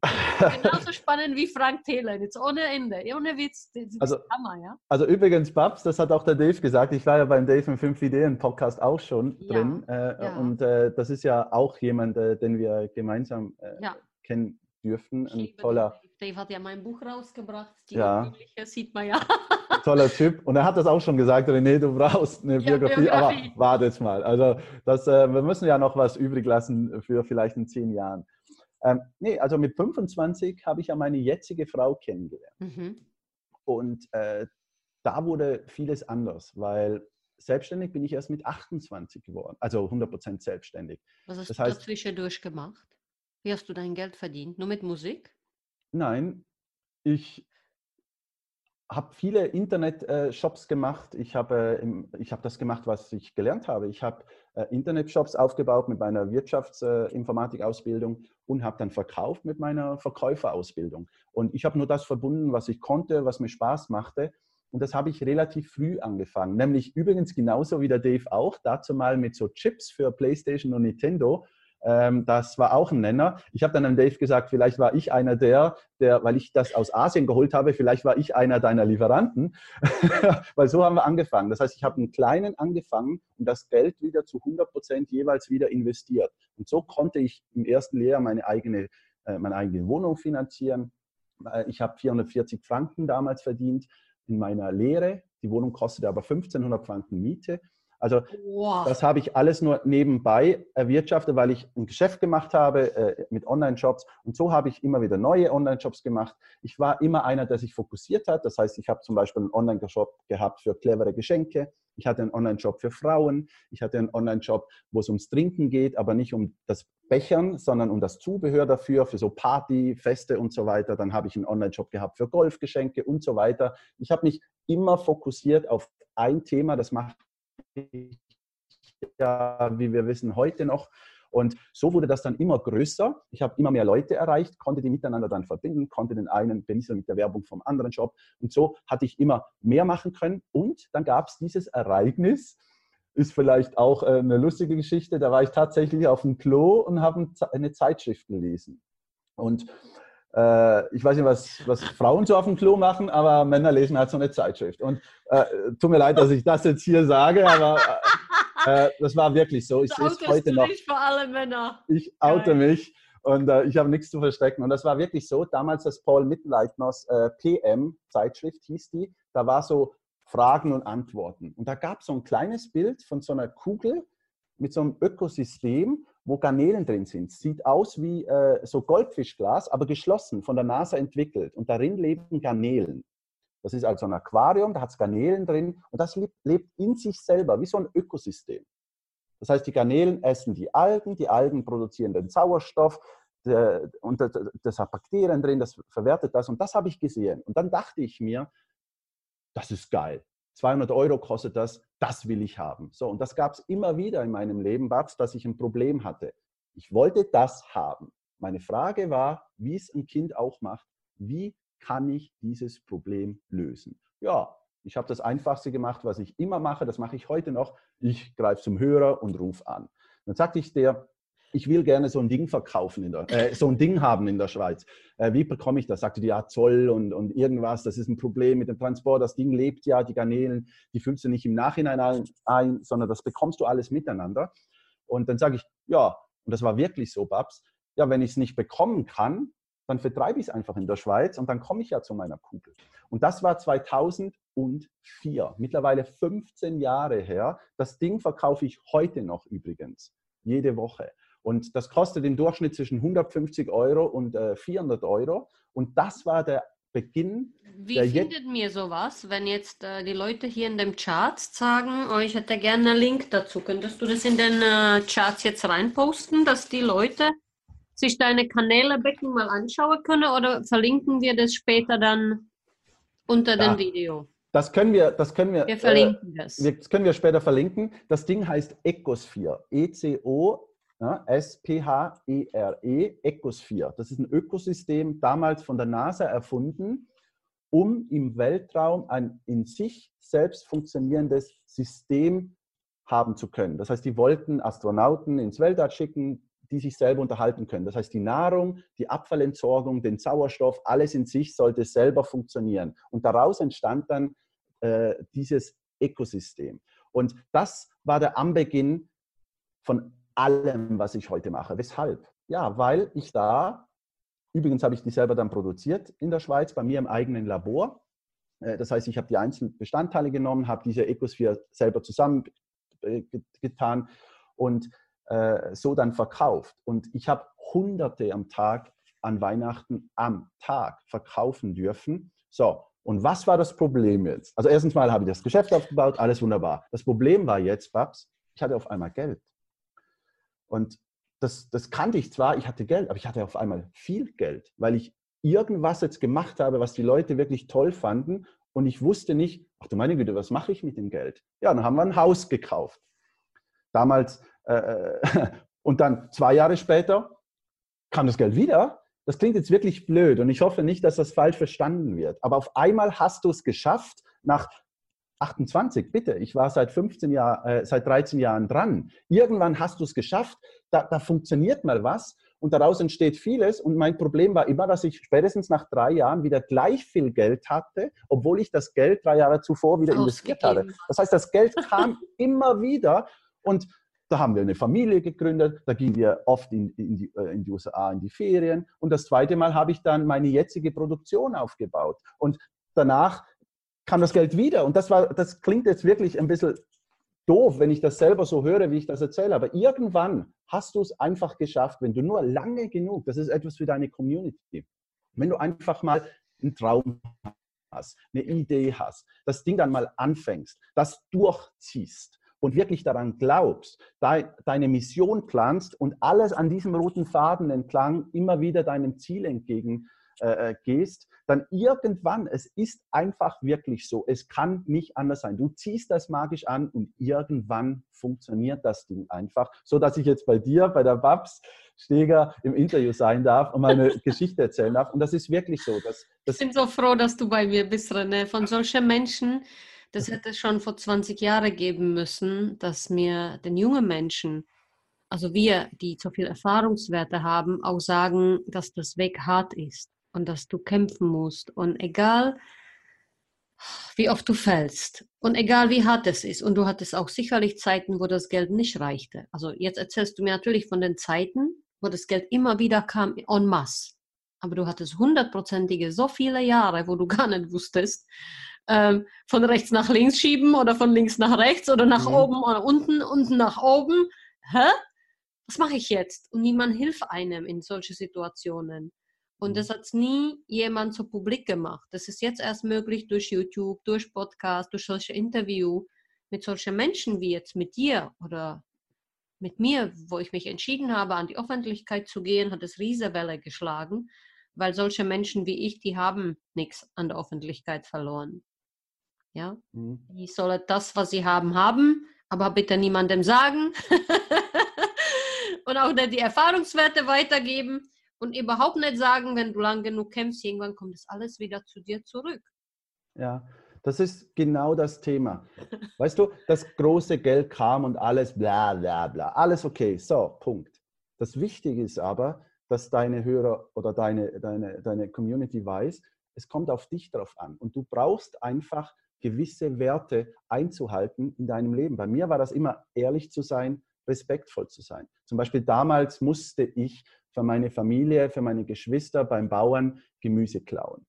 Genauso spannend wie Frank Thelen, jetzt ohne Ende, ohne Witz. also, Hammer, ja? also übrigens, Babs, das hat auch der Dave gesagt, ich war ja beim Dave im 5 Ideen Podcast auch schon ja, drin äh, ja. und äh, das ist ja auch jemand, äh, den wir gemeinsam äh, kennen dürften, ein toller... Dave hat ja mein Buch rausgebracht, die ja. sieht man ja. toller Typ. Und er hat das auch schon gesagt, René, du brauchst eine ja, Biografie, Biografie, aber wartet mal. Also das, äh, wir müssen ja noch was übrig lassen für vielleicht in zehn Jahren. Ähm, nee, also mit 25 habe ich ja meine jetzige Frau kennengelernt. Mhm. Und äh, da wurde vieles anders, weil selbstständig bin ich erst mit 28 geworden, also 100% selbstständig. Was hast das du heißt, dazwischendurch gemacht? Wie hast du dein Geld verdient? Nur mit Musik? Nein, ich habe viele Internet-Shops gemacht. Ich habe, äh, ich habe das gemacht, was ich gelernt habe. Ich habe äh, Internet-Shops aufgebaut mit meiner Wirtschaftsinformatik-Ausbildung und habe dann verkauft mit meiner Verkäuferausbildung. Und ich habe nur das verbunden, was ich konnte, was mir Spaß machte. Und das habe ich relativ früh angefangen. Nämlich übrigens genauso wie der Dave auch, dazu mal mit so Chips für PlayStation und Nintendo ähm, das war auch ein Nenner. Ich habe dann an Dave gesagt, vielleicht war ich einer der, der, weil ich das aus Asien geholt habe, vielleicht war ich einer deiner Lieferanten, weil so haben wir angefangen. Das heißt, ich habe einen kleinen angefangen und das Geld wieder zu 100 Prozent jeweils wieder investiert. Und so konnte ich im ersten Lehrjahr meine eigene, äh, meine eigene Wohnung finanzieren. Äh, ich habe 440 Franken damals verdient in meiner Lehre. Die Wohnung kostete aber 1500 Franken Miete. Also wow. das habe ich alles nur nebenbei erwirtschaftet, weil ich ein Geschäft gemacht habe äh, mit Online-Shops und so habe ich immer wieder neue Online-Shops gemacht. Ich war immer einer, der sich fokussiert hat. Das heißt, ich habe zum Beispiel einen Online-Shop gehabt für clevere Geschenke. Ich hatte einen Online-Shop für Frauen. Ich hatte einen Online-Shop, wo es ums Trinken geht, aber nicht um das Bechern, sondern um das Zubehör dafür, für so Party, Feste und so weiter. Dann habe ich einen Online-Shop gehabt für Golfgeschenke und so weiter. Ich habe mich immer fokussiert auf ein Thema. Das macht ja, wie wir wissen, heute noch. Und so wurde das dann immer größer. Ich habe immer mehr Leute erreicht, konnte die miteinander dann verbinden, konnte den einen berieseln mit der Werbung vom anderen Job. Und so hatte ich immer mehr machen können. Und dann gab es dieses Ereignis, ist vielleicht auch äh, eine lustige Geschichte. Da war ich tatsächlich auf dem Klo und habe eine Zeitschrift gelesen. Und äh, ich weiß nicht, was, was Frauen so auf dem Klo machen, aber Männer lesen halt so eine Zeitschrift. Und äh, tut mir leid, dass ich das jetzt hier sage, aber äh, das war wirklich so. Ich sehe es heute noch. für alle Männer. Ich oute Geil. mich und äh, ich habe nichts zu verstecken. Und das war wirklich so. Damals das Paul Mitteleitners äh, PM Zeitschrift hieß die. Da war so Fragen und Antworten. Und da gab es so ein kleines Bild von so einer Kugel mit so einem Ökosystem wo Garnelen drin sind. Sieht aus wie äh, so Goldfischglas, aber geschlossen, von der NASA entwickelt. Und darin leben Garnelen. Das ist also ein Aquarium, da hat es Garnelen drin und das lebt, lebt in sich selber, wie so ein Ökosystem. Das heißt, die Garnelen essen die Algen, die Algen produzieren den Sauerstoff, der, und das hat Bakterien drin, das verwertet das und das habe ich gesehen. Und dann dachte ich mir, das ist geil. 200 Euro kostet das, das will ich haben. So, und das gab es immer wieder in meinem Leben, Babs, dass ich ein Problem hatte. Ich wollte das haben. Meine Frage war, wie es ein Kind auch macht, wie kann ich dieses Problem lösen? Ja, ich habe das Einfachste gemacht, was ich immer mache, das mache ich heute noch. Ich greife zum Hörer und rufe an. Dann sagte ich der, ich will gerne so ein Ding verkaufen, in der, äh, so ein Ding haben in der Schweiz. Äh, wie bekomme ich das? Sagte die, ja, Zoll und, und irgendwas, das ist ein Problem mit dem Transport. Das Ding lebt ja, die Garnelen, die füllst du nicht im Nachhinein ein, ein sondern das bekommst du alles miteinander. Und dann sage ich, ja, und das war wirklich so, Babs, ja, wenn ich es nicht bekommen kann, dann vertreibe ich es einfach in der Schweiz und dann komme ich ja zu meiner Kugel. Und das war 2004, mittlerweile 15 Jahre her. Das Ding verkaufe ich heute noch übrigens, jede Woche. Und das kostet im Durchschnitt zwischen 150 Euro und äh, 400 Euro. Und das war der Beginn. Wie findet mir sowas, wenn jetzt äh, die Leute hier in dem Chart sagen, oh, ich hätte gerne einen Link dazu? Könntest du das in den äh, Charts jetzt reinposten, dass die Leute sich deine Kanäle Becken mal anschauen können oder verlinken wir das später dann unter ja, dem Video? Das können wir, das können wir, wir verlinken äh, das. das können wir später verlinken. Das Ding heißt Ecosphere. E-C-O ja, S-P-H-E-R-E, Ecosphere. Das ist ein Ökosystem, damals von der NASA erfunden, um im Weltraum ein in sich selbst funktionierendes System haben zu können. Das heißt, die wollten Astronauten ins Weltall schicken, die sich selber unterhalten können. Das heißt, die Nahrung, die Abfallentsorgung, den Sauerstoff, alles in sich sollte selber funktionieren. Und daraus entstand dann äh, dieses Ökosystem. Und das war der Anbeginn von allem, was ich heute mache. Weshalb? Ja, weil ich da, übrigens habe ich die selber dann produziert in der Schweiz, bei mir im eigenen Labor. Äh, das heißt, ich habe die einzelnen Bestandteile genommen, habe diese Ecosphere selber zusammengetan äh, und äh, so dann verkauft. Und ich habe Hunderte am Tag an Weihnachten am Tag verkaufen dürfen. So, und was war das Problem jetzt? Also erstens mal habe ich das Geschäft aufgebaut, alles wunderbar. Das Problem war jetzt, Babs, ich hatte auf einmal Geld. Und das, das kannte ich zwar, ich hatte Geld, aber ich hatte auf einmal viel Geld, weil ich irgendwas jetzt gemacht habe, was die Leute wirklich toll fanden. Und ich wusste nicht, ach du meine Güte, was mache ich mit dem Geld? Ja, dann haben wir ein Haus gekauft. Damals, äh, und dann zwei Jahre später kam das Geld wieder. Das klingt jetzt wirklich blöd und ich hoffe nicht, dass das falsch verstanden wird. Aber auf einmal hast du es geschafft, nach 28, bitte, ich war seit 15 Jahren, äh, seit 13 Jahren dran. Irgendwann hast du es geschafft, da, da funktioniert mal was und daraus entsteht vieles. Und mein Problem war immer, dass ich spätestens nach drei Jahren wieder gleich viel Geld hatte, obwohl ich das Geld drei Jahre zuvor wieder investiert hatte. Das heißt, das Geld kam immer wieder und da haben wir eine Familie gegründet, da gingen wir oft in, in, die, äh, in, die, USA in die Ferien. Und das zweite Mal habe ich dann meine jetzige Produktion aufgebaut. Und danach kam das Geld wieder. Und das, war, das klingt jetzt wirklich ein bisschen doof, wenn ich das selber so höre, wie ich das erzähle. Aber irgendwann hast du es einfach geschafft, wenn du nur lange genug, das ist etwas für deine Community, wenn du einfach mal einen Traum hast, eine Idee hast, das Ding dann mal anfängst, das durchziehst und wirklich daran glaubst, deine Mission planst und alles an diesem roten Faden entlang immer wieder deinem Ziel entgegen äh, äh, gehst, dann irgendwann, es ist einfach wirklich so, es kann nicht anders sein. Du ziehst das magisch an und irgendwann funktioniert das Ding einfach, so dass ich jetzt bei dir, bei der Babs Steger im Interview sein darf und meine Geschichte erzählen darf. Und das ist wirklich so. Dass, dass ich bin so froh, dass du bei mir bist, René. Von solchen Menschen, das hätte es schon vor 20 Jahren geben müssen, dass mir den jungen Menschen also wir, die so viel Erfahrungswerte haben, auch sagen, dass das Weg hart ist und dass du kämpfen musst. Und egal, wie oft du fällst und egal wie hart es ist, und du hattest auch sicherlich Zeiten, wo das Geld nicht reichte. Also jetzt erzählst du mir natürlich von den Zeiten, wo das Geld immer wieder kam en masse. Aber du hattest hundertprozentige so viele Jahre, wo du gar nicht wusstest, ähm, von rechts nach links schieben oder von links nach rechts oder nach mhm. oben oder unten, unten nach oben. Hä? Was mache ich jetzt? Und niemand hilft einem in solche Situationen. Und mhm. das hat nie jemand so publik gemacht. Das ist jetzt erst möglich durch YouTube, durch Podcast, durch solche Interviews mit solchen Menschen wie jetzt mit dir oder mit mir, wo ich mich entschieden habe, an die Öffentlichkeit zu gehen, hat es Riesewelle geschlagen, weil solche Menschen wie ich, die haben nichts an der Öffentlichkeit verloren. Ja, mhm. die sollen das, was sie haben, haben, aber bitte niemandem sagen und auch nicht die Erfahrungswerte weitergeben und überhaupt nicht sagen, wenn du lang genug kämpfst, irgendwann kommt das alles wieder zu dir zurück. Ja, das ist genau das Thema. Weißt du, das große Geld kam und alles bla bla bla. Alles okay, so, Punkt. Das Wichtige ist aber, dass deine Hörer oder deine, deine, deine Community weiß, es kommt auf dich drauf an. Und du brauchst einfach gewisse Werte einzuhalten in deinem Leben. Bei mir war das immer ehrlich zu sein, respektvoll zu sein. Zum Beispiel damals musste ich für meine Familie, für meine Geschwister beim Bauern Gemüse klauen.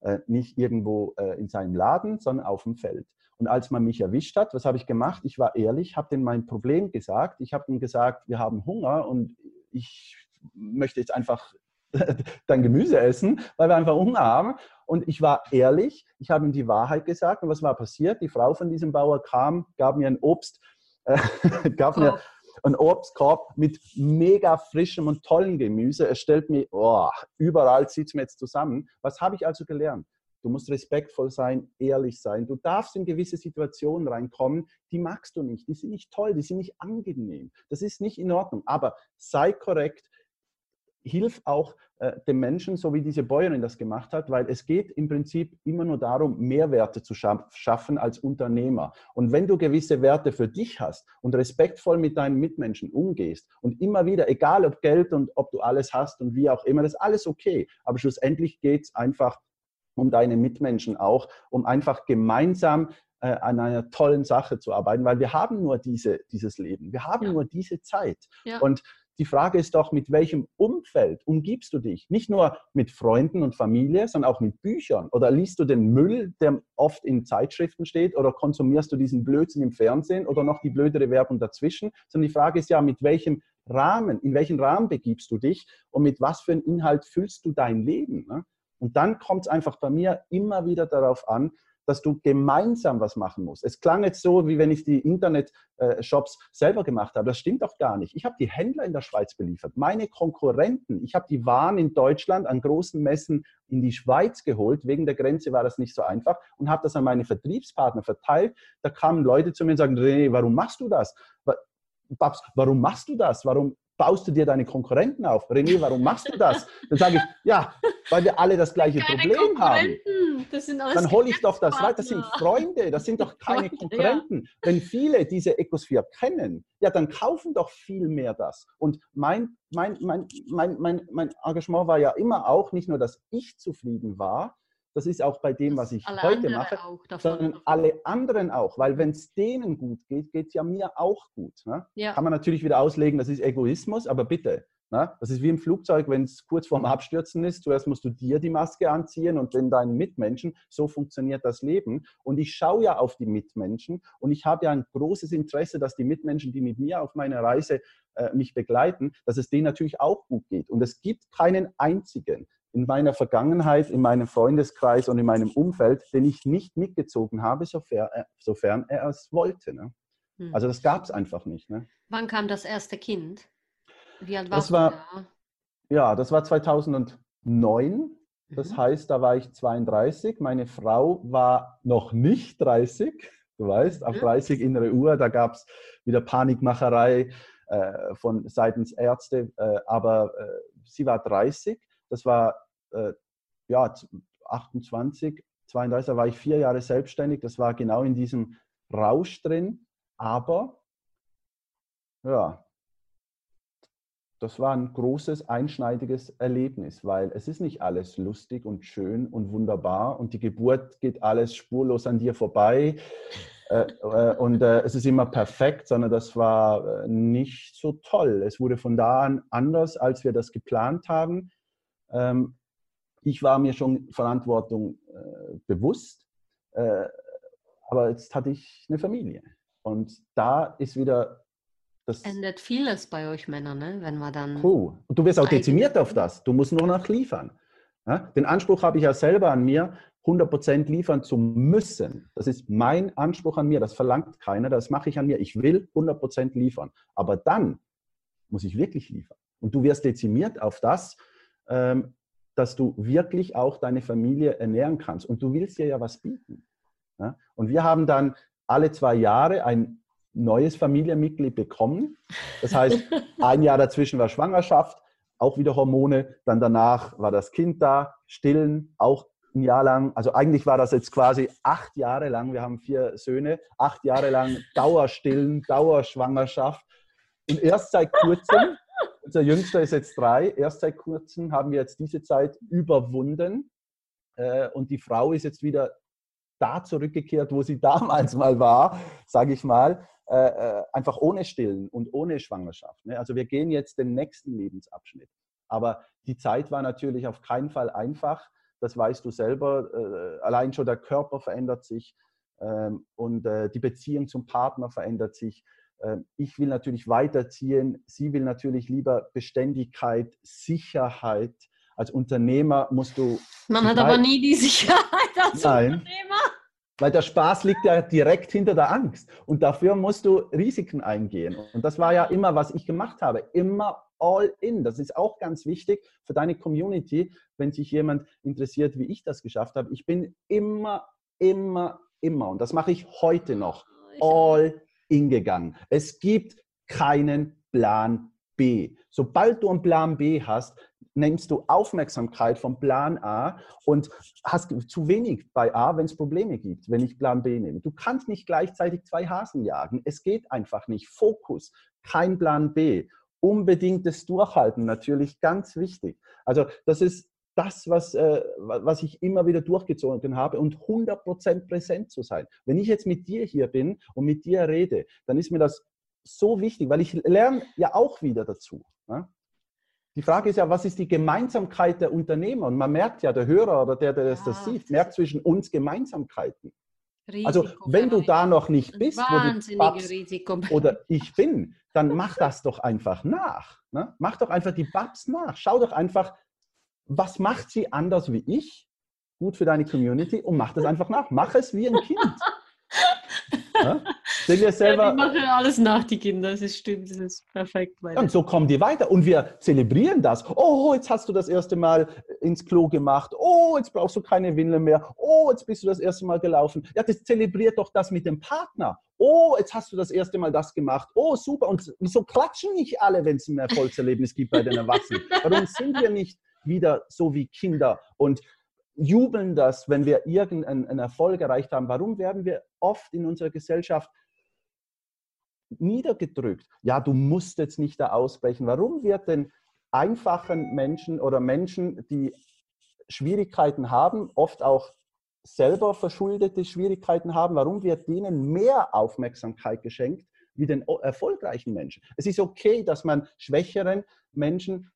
Äh, nicht irgendwo äh, in seinem Laden, sondern auf dem Feld. Und als man mich erwischt hat, was habe ich gemacht? Ich war ehrlich, habe denen mein Problem gesagt. Ich habe ihnen gesagt, wir haben Hunger und ich möchte jetzt einfach dein Gemüse essen, weil wir einfach Hunger haben. Und ich war ehrlich, ich habe ihm die Wahrheit gesagt. Und was war passiert? Die Frau von diesem Bauer kam, gab mir ein Obst, äh, gab mir einen Obstkorb mit mega frischem und tollem Gemüse. Es stellt mir, oh, überall zieht es jetzt zusammen. Was habe ich also gelernt? Du musst respektvoll sein, ehrlich sein. Du darfst in gewisse Situationen reinkommen, die magst du nicht, die sind nicht toll, die sind nicht angenehm. Das ist nicht in Ordnung. Aber sei korrekt, hilf auch äh, dem Menschen, so wie diese Bäuerin das gemacht hat, weil es geht im Prinzip immer nur darum, Mehrwerte zu scha schaffen als Unternehmer. Und wenn du gewisse Werte für dich hast und respektvoll mit deinen Mitmenschen umgehst und immer wieder, egal ob Geld und ob du alles hast und wie auch immer, das ist alles okay. Aber schlussendlich geht es einfach um deine Mitmenschen auch, um einfach gemeinsam äh, an einer tollen Sache zu arbeiten, weil wir haben nur diese, dieses Leben, wir haben ja. nur diese Zeit. Ja. Und die Frage ist doch, mit welchem Umfeld umgibst du dich? Nicht nur mit Freunden und Familie, sondern auch mit Büchern. Oder liest du den Müll, der oft in Zeitschriften steht? Oder konsumierst du diesen Blödsinn im Fernsehen oder noch die blödere Werbung dazwischen? Sondern die Frage ist ja, mit welchem Rahmen, in welchen Rahmen begibst du dich und mit was für einem Inhalt füllst du dein Leben? Ne? Und dann kommt es einfach bei mir immer wieder darauf an, dass du gemeinsam was machen musst. Es klang jetzt so, wie wenn ich die Internet-Shops selber gemacht habe. Das stimmt doch gar nicht. Ich habe die Händler in der Schweiz beliefert. Meine Konkurrenten, ich habe die Waren in Deutschland an großen Messen in die Schweiz geholt. Wegen der Grenze war das nicht so einfach und habe das an meine Vertriebspartner verteilt. Da kamen Leute zu mir und sagen, René, warum machst du das? Babs, warum machst du das? Warum baust du dir deine Konkurrenten auf? René, warum machst du das? Dann sage ich, ja, weil wir alle das gleiche keine Problem haben. Dann hole ich doch das weiter. Das sind Freunde, das sind doch keine Konkurrenten. Ja. Wenn viele diese Ecosphere kennen, ja, dann kaufen doch viel mehr das. Und mein, mein, mein, mein, mein, mein Engagement war ja immer auch nicht nur, dass ich zufrieden war, das ist auch bei dem, was ich heute mache, sondern davon. alle anderen auch. Weil wenn es denen gut geht, geht es ja mir auch gut. Ne? Ja. Kann man natürlich wieder auslegen, das ist Egoismus, aber bitte. Ne? Das ist wie im Flugzeug, wenn es kurz vorm Abstürzen ist. Zuerst musst du dir die Maske anziehen und dann deinen Mitmenschen. So funktioniert das Leben. Und ich schaue ja auf die Mitmenschen und ich habe ja ein großes Interesse, dass die Mitmenschen, die mit mir auf meiner Reise äh, mich begleiten, dass es denen natürlich auch gut geht. Und es gibt keinen einzigen, in meiner Vergangenheit, in meinem Freundeskreis und in meinem Umfeld, den ich nicht mitgezogen habe, sofern, er, sofern er es wollte. Ne? Hm. Also das gab es einfach nicht. Ne? Wann kam das erste Kind? Wie alt warst das war, da? Ja, das war 2009. Das mhm. heißt, da war ich 32. Meine Frau war noch nicht 30. Du weißt, ab 30 mhm. innere Uhr, da gab es wieder Panikmacherei äh, von seitens Ärzte. Äh, aber äh, sie war 30 das war äh, ja 28, 32, da war ich vier Jahre selbstständig. Das war genau in diesem Rausch drin. Aber ja, das war ein großes, einschneidiges Erlebnis, weil es ist nicht alles lustig und schön und wunderbar und die Geburt geht alles spurlos an dir vorbei äh, äh, und äh, es ist immer perfekt, sondern das war äh, nicht so toll. Es wurde von da an anders, als wir das geplant haben. Ähm, ich war mir schon Verantwortung äh, bewusst, äh, aber jetzt hatte ich eine Familie. Und da ist wieder das. Ändert vieles bei euch Männern, ne? wenn man dann. Puh. Und du wirst auch dezimiert auf das. Du musst nur noch liefern. Ja? Den Anspruch habe ich ja selber an mir, 100% liefern zu müssen. Das ist mein Anspruch an mir. Das verlangt keiner. Das mache ich an mir. Ich will 100% liefern. Aber dann muss ich wirklich liefern. Und du wirst dezimiert auf das, ähm, dass du wirklich auch deine Familie ernähren kannst. Und du willst dir ja was bieten. Ja? Und wir haben dann alle zwei Jahre ein neues Familienmitglied bekommen. Das heißt, ein Jahr dazwischen war Schwangerschaft, auch wieder Hormone. Dann danach war das Kind da, stillen, auch ein Jahr lang. Also eigentlich war das jetzt quasi acht Jahre lang. Wir haben vier Söhne, acht Jahre lang Dauerstillen, Dauerschwangerschaft. Und erst seit kurzem unser Jüngster ist jetzt drei. Erst seit kurzem haben wir jetzt diese Zeit überwunden. Äh, und die Frau ist jetzt wieder da zurückgekehrt, wo sie damals mal war, sage ich mal. Äh, äh, einfach ohne Stillen und ohne Schwangerschaft. Ne? Also wir gehen jetzt den nächsten Lebensabschnitt. Aber die Zeit war natürlich auf keinen Fall einfach. Das weißt du selber. allein schon der Körper verändert sich ähm, und die Beziehung zum Partner verändert sich. Ähm, ich will natürlich weiterziehen. Sie will natürlich lieber Beständigkeit, Sicherheit Als Unternehmer musst du. Man hat aber nie die Sicherheit als Nein. Unternehmer. Weil der Spaß liegt ja direkt hinter der Angst. Und dafür musst du Risiken eingehen. Und das war ja immer, was ich gemacht habe. Immer all in. Das ist auch ganz wichtig für deine Community, wenn sich jemand interessiert, wie ich das geschafft habe. Ich bin immer, immer, immer, und das mache ich heute noch, all in gegangen. Es gibt keinen Plan B. Sobald du einen Plan B hast, nimmst du Aufmerksamkeit vom Plan A und hast zu wenig bei A, wenn es Probleme gibt, wenn ich Plan B nehme. Du kannst nicht gleichzeitig zwei Hasen jagen. Es geht einfach nicht. Fokus, kein Plan B. Unbedingtes Durchhalten, natürlich ganz wichtig. Also das ist das, was, äh, was ich immer wieder durchgezogen habe und 100% präsent zu sein. Wenn ich jetzt mit dir hier bin und mit dir rede, dann ist mir das so wichtig, weil ich lerne ja auch wieder dazu. Ne? Die Frage ist ja, was ist die Gemeinsamkeit der Unternehmer? Und man merkt ja, der Hörer oder der, der das, ja, das sieht, merkt zwischen uns Gemeinsamkeiten. also wenn du da noch nicht bist, wo die oder ich bin, dann mach das doch einfach nach. Ne? Mach doch einfach die Babs nach. Schau doch einfach, was macht sie anders wie ich? Gut für deine Community und mach das einfach nach. Mach es wie ein Kind. Ja? Sind wir selber, ja, die machen alles nach, die Kinder. Das stimmt, das ist perfekt. Und so kommen die weiter und wir zelebrieren das. Oh, jetzt hast du das erste Mal ins Klo gemacht. Oh, jetzt brauchst du keine Windel mehr. Oh, jetzt bist du das erste Mal gelaufen. Ja, das zelebriert doch das mit dem Partner. Oh, jetzt hast du das erste Mal das gemacht. Oh, super. Und wieso klatschen nicht alle, wenn es ein Erfolgserlebnis gibt bei den Erwachsenen? Warum sind wir nicht wieder so wie Kinder und jubeln das, wenn wir irgendeinen Erfolg erreicht haben. Warum werden wir oft in unserer Gesellschaft niedergedrückt? Ja, du musst jetzt nicht da ausbrechen. Warum wird denn einfachen Menschen oder Menschen, die Schwierigkeiten haben, oft auch selber verschuldete Schwierigkeiten haben, warum wird denen mehr Aufmerksamkeit geschenkt wie den erfolgreichen Menschen? Es ist okay, dass man schwächeren Menschen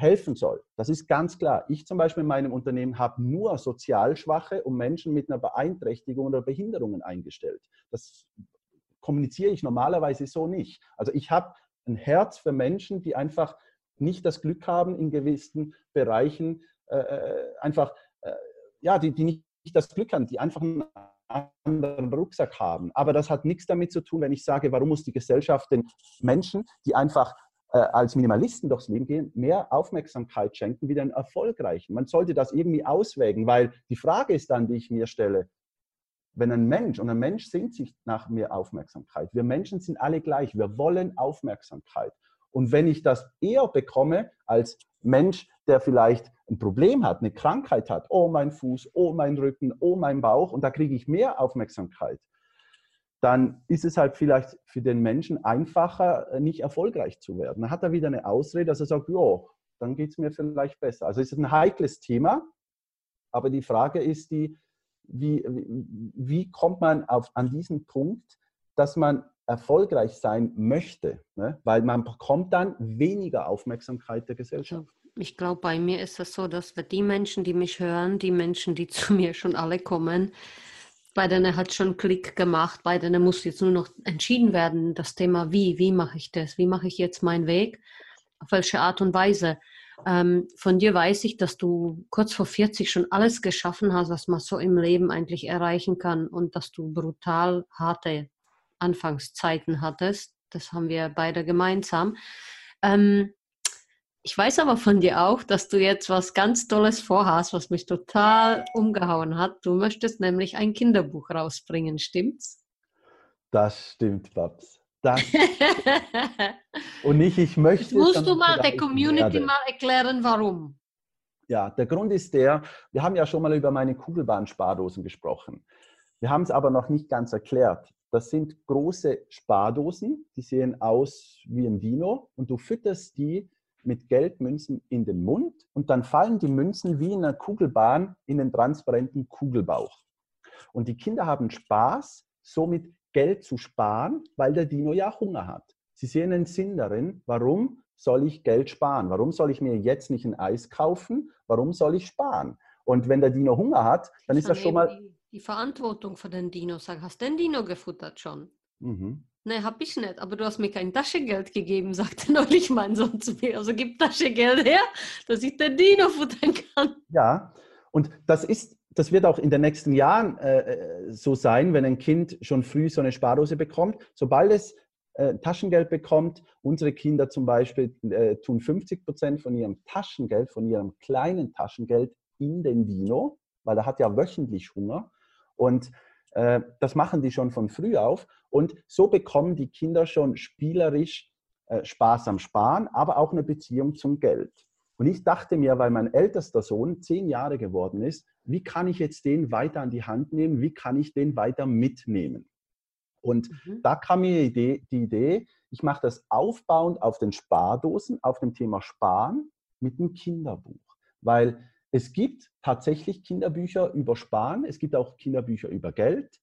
helfen soll. Das ist ganz klar. Ich zum Beispiel in meinem Unternehmen habe nur sozial Schwache und Menschen mit einer Beeinträchtigung oder Behinderungen eingestellt. Das kommuniziere ich normalerweise so nicht. Also ich habe ein Herz für Menschen, die einfach nicht das Glück haben, in gewissen Bereichen äh, äh einfach, äh, ja, die, die nicht das Glück haben, die einfach einen anderen Rucksack haben. Aber das hat nichts damit zu tun, wenn ich sage, warum muss die Gesellschaft den Menschen, die einfach als Minimalisten durchs Leben gehen, mehr Aufmerksamkeit schenken wie den Erfolgreichen. Man sollte das irgendwie auswägen, weil die Frage ist dann, die ich mir stelle, wenn ein Mensch, und ein Mensch sehnt sich nach mehr Aufmerksamkeit, wir Menschen sind alle gleich, wir wollen Aufmerksamkeit. Und wenn ich das eher bekomme als Mensch, der vielleicht ein Problem hat, eine Krankheit hat, oh mein Fuß, oh mein Rücken, oh mein Bauch, und da kriege ich mehr Aufmerksamkeit, dann ist es halt vielleicht für den Menschen einfacher, äh, nicht erfolgreich zu werden. Dann hat er wieder eine Ausrede, dass er sagt, ja, dann geht es mir vielleicht besser. Also es ist ein heikles Thema, aber die Frage ist die, wie, wie kommt man auf, an diesen Punkt, dass man erfolgreich sein möchte, ne? weil man bekommt dann weniger Aufmerksamkeit der Gesellschaft. Ich glaube, bei mir ist es so, dass wir die Menschen, die mich hören, die Menschen, die zu mir schon alle kommen, bei denen hat schon Klick gemacht, bei denen muss jetzt nur noch entschieden werden, das Thema wie, wie mache ich das, wie mache ich jetzt meinen Weg, auf welche Art und Weise. Ähm, von dir weiß ich, dass du kurz vor 40 schon alles geschaffen hast, was man so im Leben eigentlich erreichen kann und dass du brutal harte Anfangszeiten hattest. Das haben wir beide gemeinsam. Ähm, ich weiß aber von dir auch, dass du jetzt was ganz Tolles vorhast, was mich total umgehauen hat. Du möchtest nämlich ein Kinderbuch rausbringen, stimmt's? Das stimmt, Babs. Das Und nicht, ich möchte. Jetzt musst du mal der Community werde. mal erklären, warum. Ja, der Grund ist der, wir haben ja schon mal über meine Kugelbahn-Spardosen gesprochen. Wir haben es aber noch nicht ganz erklärt. Das sind große Spardosen, die sehen aus wie ein Dino und du fütterst die mit Geldmünzen in den Mund und dann fallen die Münzen wie in einer Kugelbahn in den transparenten Kugelbauch. Und die Kinder haben Spaß, somit Geld zu sparen, weil der Dino ja Hunger hat. Sie sehen einen Sinn darin, warum soll ich Geld sparen? Warum soll ich mir jetzt nicht ein Eis kaufen? Warum soll ich sparen? Und wenn der Dino Hunger hat, dann ist das schon mal... Die, die Verantwortung für den Dino, sag, hast du den Dino gefuttert schon? Mhm. Nein, hab ich nicht, aber du hast mir kein Taschengeld gegeben, sagte neulich mein Sohn zu mir. Also gib Taschengeld her, dass ich den Dino futtern kann. Ja, und das ist, das wird auch in den nächsten Jahren äh, so sein, wenn ein Kind schon früh so eine Spardose bekommt. Sobald es äh, Taschengeld bekommt, unsere Kinder zum Beispiel äh, tun 50 Prozent von ihrem Taschengeld, von ihrem kleinen Taschengeld in den Dino, weil er hat ja wöchentlich Hunger. Und äh, das machen die schon von früh auf. Und so bekommen die Kinder schon spielerisch äh, Spaß am Sparen, aber auch eine Beziehung zum Geld. Und ich dachte mir, weil mein ältester Sohn zehn Jahre geworden ist, wie kann ich jetzt den weiter an die Hand nehmen? Wie kann ich den weiter mitnehmen? Und mhm. da kam mir die Idee, die Idee, ich mache das aufbauend auf den Spardosen, auf dem Thema Sparen mit einem Kinderbuch. Weil es gibt tatsächlich Kinderbücher über Sparen, es gibt auch Kinderbücher über Geld,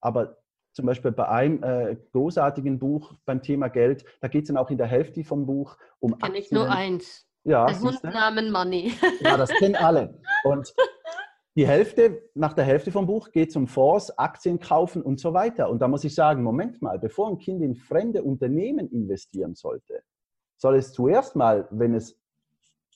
aber zum Beispiel bei einem äh, großartigen Buch beim Thema Geld, da geht es dann auch in der Hälfte vom Buch um Kenn ich nur eins. Ja, der Hundnamen Money. Ja, das kennen alle. Und die Hälfte, nach der Hälfte vom Buch geht es um Fonds, Aktien kaufen und so weiter. Und da muss ich sagen, Moment mal, bevor ein Kind in fremde Unternehmen investieren sollte, soll es zuerst mal, wenn es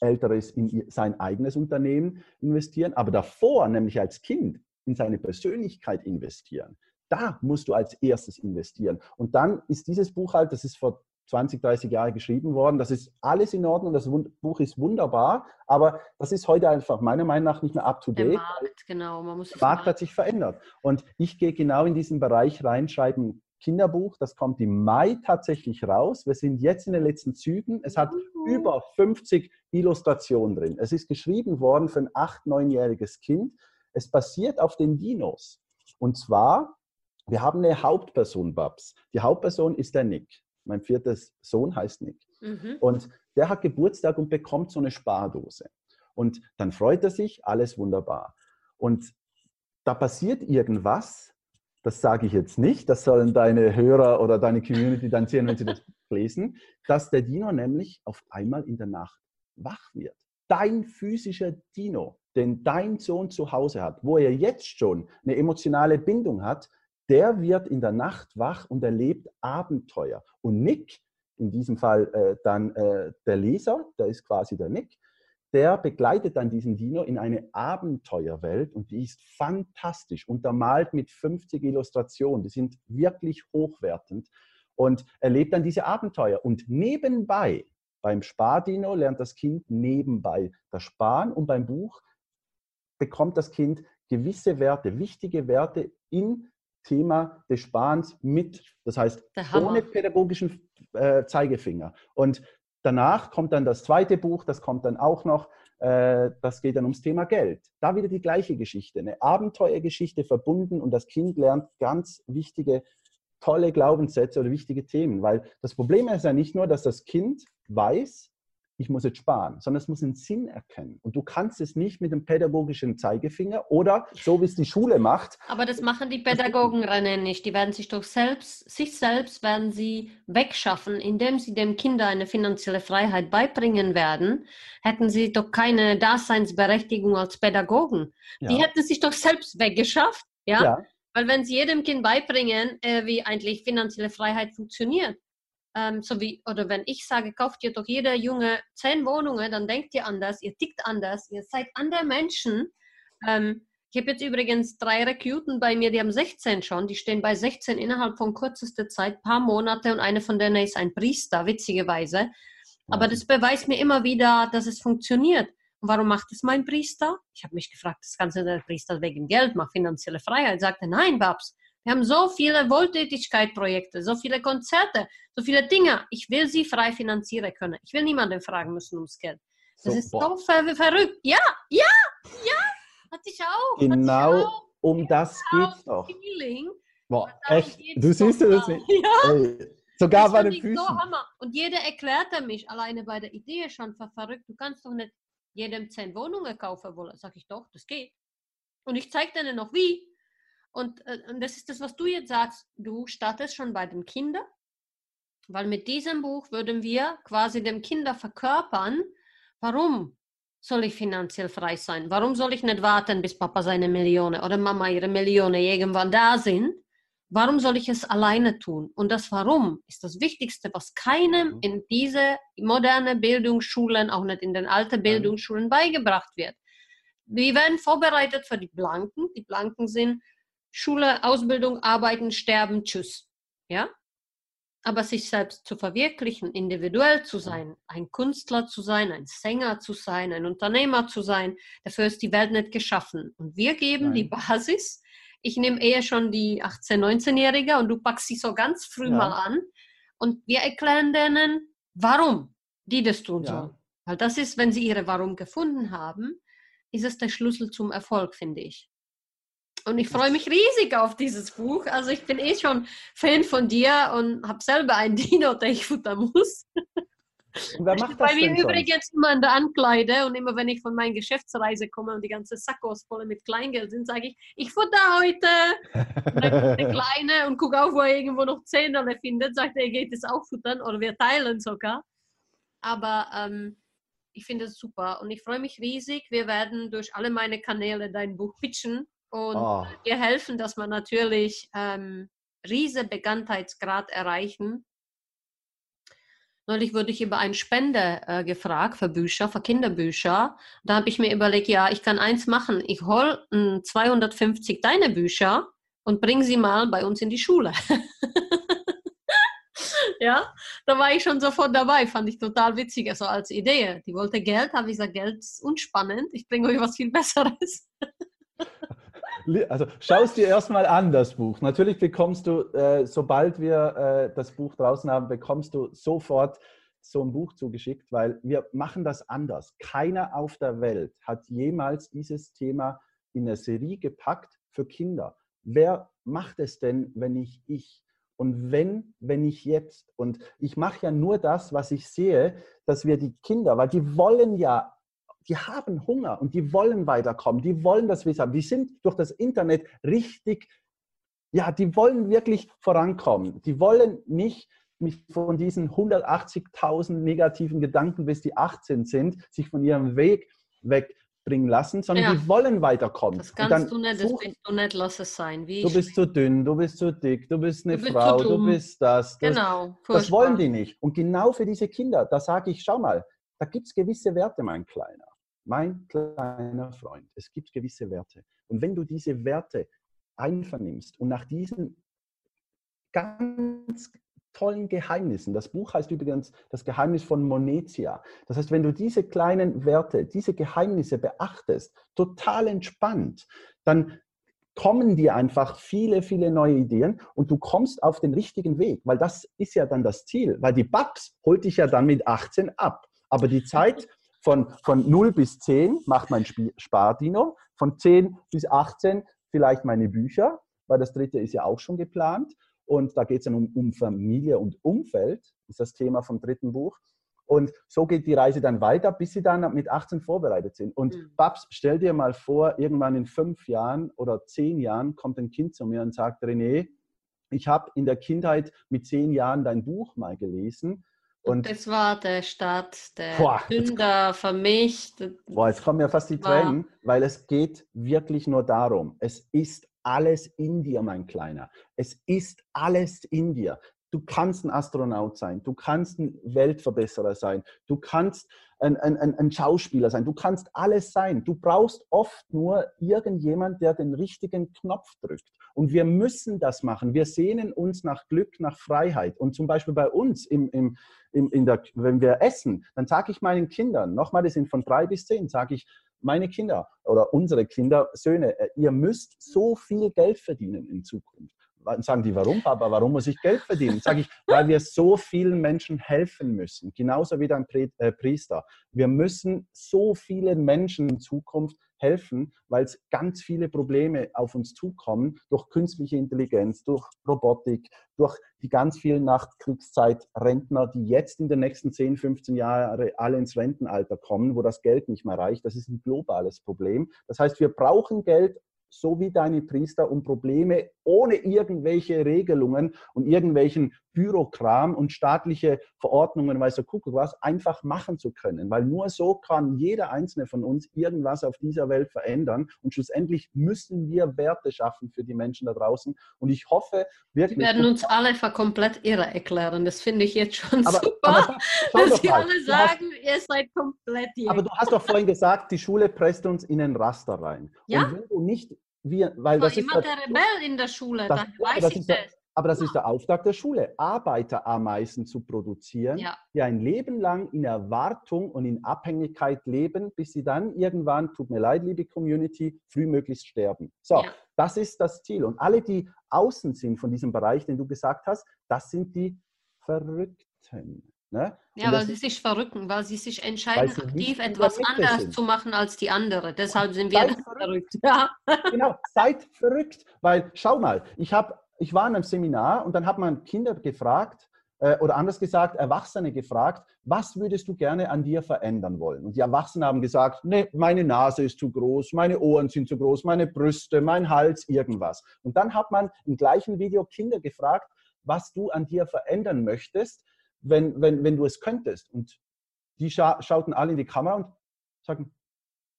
Älteres in sein eigenes Unternehmen investieren, aber davor, nämlich als Kind, in seine Persönlichkeit investieren. Da musst du als erstes investieren. Und dann ist dieses Buch halt, das ist vor 20, 30 Jahren geschrieben worden, das ist alles in Ordnung, das Buch ist wunderbar, aber das ist heute einfach meiner Meinung nach nicht mehr up to date. Der Markt, genau. Man muss der Markt hat sich verändert. Und ich gehe genau in diesen Bereich reinschreiben, Kinderbuch, das kommt im Mai tatsächlich raus. Wir sind jetzt in den letzten Zügen. Es hat mhm. über 50 Illustrationen drin. Es ist geschrieben worden für ein 8-, 9-jähriges Kind. Es basiert auf den Dinos. Und zwar, wir haben eine Hauptperson, Babs. Die Hauptperson ist der Nick. Mein viertes Sohn heißt Nick. Mhm. Und der hat Geburtstag und bekommt so eine Spardose. Und dann freut er sich, alles wunderbar. Und da passiert irgendwas, das sage ich jetzt nicht, das sollen deine Hörer oder deine Community dann sehen, wenn sie das lesen, dass der Dino nämlich auf einmal in der Nacht wach wird. Dein physischer Dino, den dein Sohn zu Hause hat, wo er jetzt schon eine emotionale Bindung hat, der wird in der Nacht wach und erlebt Abenteuer. Und Nick, in diesem Fall äh, dann äh, der Leser, der ist quasi der Nick, der begleitet dann diesen Dino in eine Abenteuerwelt und die ist fantastisch, untermalt mit 50 Illustrationen. Die sind wirklich hochwertend und erlebt dann diese Abenteuer. Und nebenbei, beim Spardino lernt das Kind nebenbei das Sparen und beim Buch bekommt das Kind gewisse Werte, wichtige Werte im Thema des Sparens mit. Das heißt, ohne pädagogischen äh, Zeigefinger. Und Danach kommt dann das zweite Buch, das kommt dann auch noch, äh, das geht dann ums Thema Geld. Da wieder die gleiche Geschichte, eine Abenteuergeschichte verbunden und das Kind lernt ganz wichtige, tolle Glaubenssätze oder wichtige Themen, weil das Problem ist ja nicht nur, dass das Kind weiß, ich muss jetzt sparen, sondern es muss einen Sinn erkennen. Und du kannst es nicht mit dem pädagogischen Zeigefinger oder so, wie es die Schule macht. Aber das machen die Pädagogen Rennen nicht. Die werden sich doch selbst, sich selbst werden sie wegschaffen, indem sie dem Kinder eine finanzielle Freiheit beibringen werden, hätten sie doch keine Daseinsberechtigung als Pädagogen. Ja. Die hätten sich doch selbst weggeschafft, ja? ja. Weil wenn sie jedem Kind beibringen, äh, wie eigentlich finanzielle Freiheit funktioniert, ähm, so wie, oder wenn ich sage, kauft ihr doch jeder Junge zehn Wohnungen, dann denkt ihr anders, ihr tickt anders, ihr seid andere Menschen. Ähm, ich habe jetzt übrigens drei Rekruten bei mir, die haben 16 schon, die stehen bei 16 innerhalb von kürzester Zeit, paar Monate und eine von denen ist ein Priester, witzigerweise. Aber das beweist mir immer wieder, dass es funktioniert. Und warum macht es mein Priester? Ich habe mich gefragt, das Ganze der Priester wegen Geld, macht finanzielle Freiheit. Sagte, nein, Babs, wir haben so viele Wohltätigkeitsprojekte, so viele Konzerte, so viele Dinge. Ich will sie frei finanzieren können. Ich will niemanden fragen müssen ums Geld. Das so, ist boah. so ver verrückt. Ja, ja, ja. Hatte ich auch. Genau ich auch. um das geht es doch. Feeling. Boah, echt? Du siehst das nicht? Ja. Ey, sogar das bei den Füßen. So Hammer. Und jeder erklärte mich alleine bei der Idee schon für verrückt. Du kannst doch nicht jedem zehn Wohnungen kaufen wollen. Sag ich doch, das geht. Und ich zeige denen noch wie. Und, äh, und das ist das, was du jetzt sagst. Du startest schon bei den Kindern, weil mit diesem Buch würden wir quasi dem Kinder verkörpern, warum soll ich finanziell frei sein? Warum soll ich nicht warten, bis Papa seine Millionen oder Mama ihre Millionen irgendwann da sind? Warum soll ich es alleine tun? Und das Warum ist das Wichtigste, was keinem mhm. in diese moderne Bildungsschulen, auch nicht in den alten Bildungsschulen beigebracht wird. Wir werden vorbereitet für die Blanken. Die Blanken sind Schule, Ausbildung, Arbeiten, Sterben, Tschüss. Ja? Aber sich selbst zu verwirklichen, individuell zu sein, ein Künstler zu sein, ein Sänger zu sein, ein Unternehmer zu sein, dafür ist die Welt nicht geschaffen. Und wir geben Nein. die Basis ich nehme eher schon die 18-, 19-Jährige und du packst sie so ganz früh ja. mal an und wir erklären denen, warum die das tun ja. sollen. Weil das ist, wenn sie ihre Warum gefunden haben, ist es der Schlüssel zum Erfolg, finde ich. Und ich freue mich riesig auf dieses Buch. Also ich bin eh schon Fan von dir und habe selber ein Dino, der ich futtern muss. Und wer macht das Bei mir übrigens immer in der Ankleide und immer wenn ich von meiner Geschäftsreise komme und die ganze Sackos voll mit Kleingeld sind, sage ich, ich futter heute. Und dann der Kleine und gucke auch, wo er irgendwo noch Zehnerle findet, sagt er, er geht es auch futtern oder wir teilen sogar. Aber ähm, ich finde es super und ich freue mich riesig. Wir werden durch alle meine Kanäle dein Buch pitchen und oh. dir helfen, dass wir natürlich ähm, riese Bekanntheitsgrad erreichen Neulich wurde ich über einen Spender äh, gefragt für Bücher, für Kinderbücher. Da habe ich mir überlegt, ja, ich kann eins machen. Ich hole hm, 250 deine Bücher und bringe sie mal bei uns in die Schule. ja, da war ich schon sofort dabei, fand ich total witzig, also als Idee. Die wollte Geld, habe ich gesagt, Geld ist unspannend, ich bringe euch was viel Besseres. Also schau es dir erstmal an, das Buch. Natürlich bekommst du, äh, sobald wir äh, das Buch draußen haben, bekommst du sofort so ein Buch zugeschickt, weil wir machen das anders. Keiner auf der Welt hat jemals dieses Thema in eine Serie gepackt für Kinder. Wer macht es denn, wenn nicht ich? Und wenn, wenn ich jetzt? Und ich mache ja nur das, was ich sehe, dass wir die Kinder, weil die wollen ja die haben Hunger und die wollen weiterkommen, die wollen das Wissen haben. Die sind durch das Internet richtig, ja, die wollen wirklich vorankommen. Die wollen nicht mich von diesen 180.000 negativen Gedanken, bis die 18 sind, sich von ihrem Weg wegbringen lassen, sondern ja. die wollen weiterkommen. Das kannst du nicht, das bist du nicht, lass es sein. Wie du bist zu dünn, du bist zu dick, du bist eine du bist Frau, du bist das. das genau. Furchtbar. Das wollen die nicht. Und genau für diese Kinder, da sage ich, schau mal, da gibt es gewisse Werte, mein Kleiner mein kleiner Freund, es gibt gewisse Werte. Und wenn du diese Werte einvernimmst und nach diesen ganz tollen Geheimnissen, das Buch heißt übrigens das Geheimnis von Monetia. Das heißt, wenn du diese kleinen Werte, diese Geheimnisse beachtest, total entspannt, dann kommen dir einfach viele, viele neue Ideen und du kommst auf den richtigen Weg, weil das ist ja dann das Ziel, weil die Babs holt dich ja dann mit 18 ab. Aber die Zeit, von, von 0 bis 10 macht mein Spardino, von 10 bis 18 vielleicht meine Bücher, weil das dritte ist ja auch schon geplant. Und da geht es dann um, um Familie und Umfeld, ist das Thema vom dritten Buch. Und so geht die Reise dann weiter, bis sie dann mit 18 vorbereitet sind. Und mhm. Babs, stell dir mal vor, irgendwann in fünf Jahren oder zehn Jahren kommt ein Kind zu mir und sagt, René, ich habe in der Kindheit mit zehn Jahren dein Buch mal gelesen und das war der Start der boah, Sünder für mich. Boah, jetzt kommen mir fast die Tränen, weil es geht wirklich nur darum. Es ist alles in dir, mein Kleiner. Es ist alles in dir. Du kannst ein Astronaut sein, du kannst ein Weltverbesserer sein, du kannst ein, ein, ein, Schauspieler sein, du kannst alles sein. Du brauchst oft nur irgendjemand, der den richtigen Knopf drückt. Und wir müssen das machen. Wir sehnen uns nach Glück, nach Freiheit. Und zum Beispiel bei uns, im, im, im, der, wenn wir essen, dann sage ich meinen Kindern, nochmal, die sind von drei bis zehn, sage ich, meine Kinder oder unsere Kinder, Söhne, äh, ihr müsst so viel Geld verdienen in Zukunft. Sagen die, warum, Papa? Warum muss ich Geld verdienen? Sage ich, weil wir so vielen Menschen helfen müssen. Genauso wie dein äh, Priester. Wir müssen so vielen Menschen in Zukunft helfen, weil es ganz viele Probleme auf uns zukommen durch künstliche Intelligenz, durch Robotik, durch die ganz vielen Nachkriegszeit-Rentner, die jetzt in den nächsten 10, 15 Jahren alle ins Rentenalter kommen, wo das Geld nicht mehr reicht. Das ist ein globales Problem. Das heißt, wir brauchen Geld, so wie deine Priester, um Probleme ohne irgendwelche Regelungen und irgendwelchen Bürokram und staatliche Verordnungen, weiß der Kuckuck was, einfach machen zu können. Weil nur so kann jeder einzelne von uns irgendwas auf dieser Welt verändern. Und schlussendlich müssen wir Werte schaffen für die Menschen da draußen. Und ich hoffe wirklich. Wir werden uns alle für komplett irre erklären. Das finde ich jetzt schon aber, super, aber dass sie alle sagen, hast, ihr seid komplett irre. Aber du hast doch vorhin gesagt, die Schule presst uns in ein Raster rein. Ja? Und wenn du nicht wir, weil das ist der Rebell in der Schule, das, da weiß das ich das. Aber das ist der Auftrag der Schule, Arbeiterameisen zu produzieren, ja. die ein Leben lang in Erwartung und in Abhängigkeit leben, bis sie dann irgendwann, tut mir leid, liebe Community, frühmöglichst sterben. So, ja. das ist das Ziel. Und alle, die außen sind von diesem Bereich, den du gesagt hast, das sind die Verrückten. Ne? Ja, weil sie sich verrücken, weil sie sich entscheiden, sie aktiv etwas anders sind. zu machen als die andere. Deshalb sind wir verrückt. verrückt. Ja. Genau, seid verrückt. Weil, schau mal, ich, hab, ich war in einem Seminar und dann hat man Kinder gefragt, äh, oder anders gesagt, Erwachsene gefragt, was würdest du gerne an dir verändern wollen? Und die Erwachsenen haben gesagt, nee, meine Nase ist zu groß, meine Ohren sind zu groß, meine Brüste, mein Hals, irgendwas. Und dann hat man im gleichen Video Kinder gefragt, was du an dir verändern möchtest wenn, wenn, wenn du es könntest. Und die scha schauten alle in die Kamera und sagten,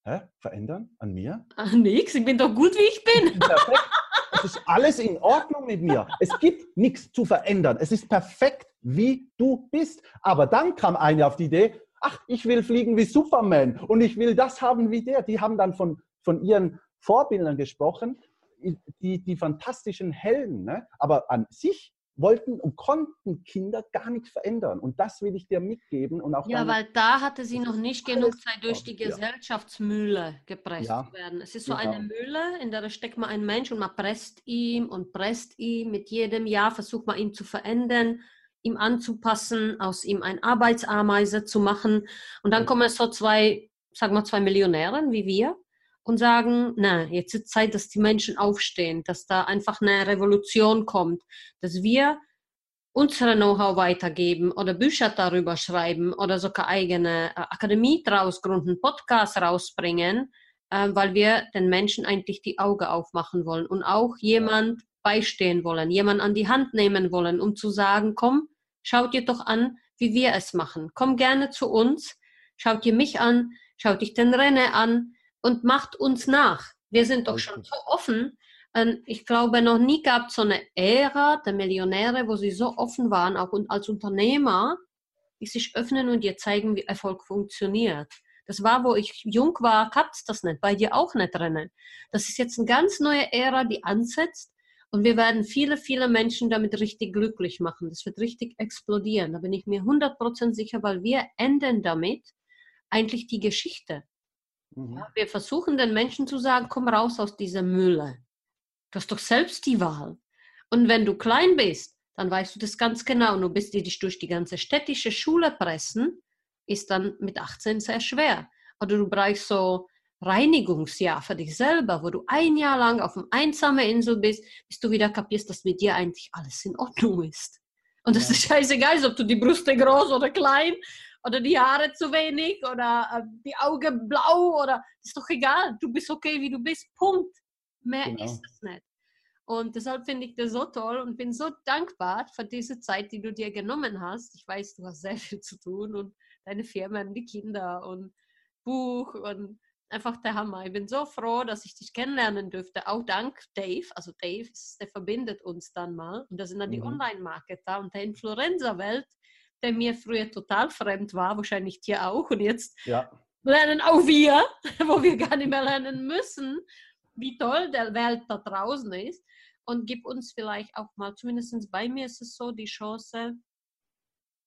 hä, verändern an mir? Ach, nix, ich bin doch gut, wie ich bin. Perfekt. Es ist alles in Ordnung mit mir. Es gibt nichts zu verändern. Es ist perfekt, wie du bist. Aber dann kam eine auf die Idee, ach, ich will fliegen wie Superman und ich will das haben wie der. Die haben dann von, von ihren Vorbildern gesprochen, die, die fantastischen Helden. Ne? Aber an sich wollten und konnten Kinder gar nichts verändern. Und das will ich dir mitgeben. Und auch ja, weil da hatte sie noch nicht genug Zeit, durch die Gesellschaftsmühle gepresst ja, zu werden. Es ist so genau. eine Mühle, in der steckt man ein Mensch und man presst ihm und presst ihm. Mit jedem Jahr versucht man ihn zu verändern, ihm anzupassen, aus ihm ein Arbeitsameise zu machen. Und dann kommen so zwei, sagen wir zwei Millionäre wie wir und sagen, na, jetzt ist Zeit, dass die Menschen aufstehen, dass da einfach eine Revolution kommt, dass wir unsere Know-how weitergeben oder Bücher darüber schreiben oder sogar eigene äh, Akademie draus gründen, Podcasts rausbringen, äh, weil wir den Menschen eigentlich die Augen aufmachen wollen und auch jemand beistehen wollen, jemand an die Hand nehmen wollen, um zu sagen, komm, schaut dir doch an, wie wir es machen. Komm gerne zu uns, schaut dir mich an, schaut dich den René an, und macht uns nach. Wir sind doch schon so offen. Ähm, ich glaube, noch nie gab es so eine Ära der Millionäre, wo sie so offen waren, auch als Unternehmer, die sich öffnen und dir zeigen, wie Erfolg funktioniert. Das war, wo ich jung war, gab es das nicht, bei dir auch nicht drinnen. Das ist jetzt eine ganz neue Ära, die ansetzt und wir werden viele, viele Menschen damit richtig glücklich machen. Das wird richtig explodieren. Da bin ich mir 100% sicher, weil wir enden damit eigentlich die Geschichte. Mhm. Ja, wir versuchen den Menschen zu sagen, komm raus aus dieser Mülle. Du hast doch selbst die Wahl. Und wenn du klein bist, dann weißt du das ganz genau. Und du bist dich durch die ganze städtische Schule pressen, ist dann mit 18 sehr schwer. Oder du brauchst so Reinigungsjahr für dich selber, wo du ein Jahr lang auf einer einsamen Insel bist, bis du wieder kapierst, dass mit dir eigentlich alles in Ordnung ist. Und das ja. ist scheißegal, ob du die Brüste groß oder klein oder die Haare zu wenig oder äh, die Augen blau oder ist doch egal. Du bist okay, wie du bist. Punkt. Mehr genau. ist es nicht. Und deshalb finde ich das so toll und bin so dankbar für diese Zeit, die du dir genommen hast. Ich weiß, du hast sehr viel zu tun und deine Firmen, die Kinder und Buch und einfach der Hammer. Ich bin so froh, dass ich dich kennenlernen dürfte, auch dank Dave. Also Dave, der verbindet uns dann mal. Und das sind dann die mhm. Online-Marketer und der Influenza-Welt der mir früher total fremd war, wahrscheinlich dir auch. Und jetzt ja. lernen auch wir, wo wir gar nicht mehr lernen müssen, wie toll der Welt da draußen ist. Und gib uns vielleicht auch mal, zumindest bei mir ist es so, die Chance,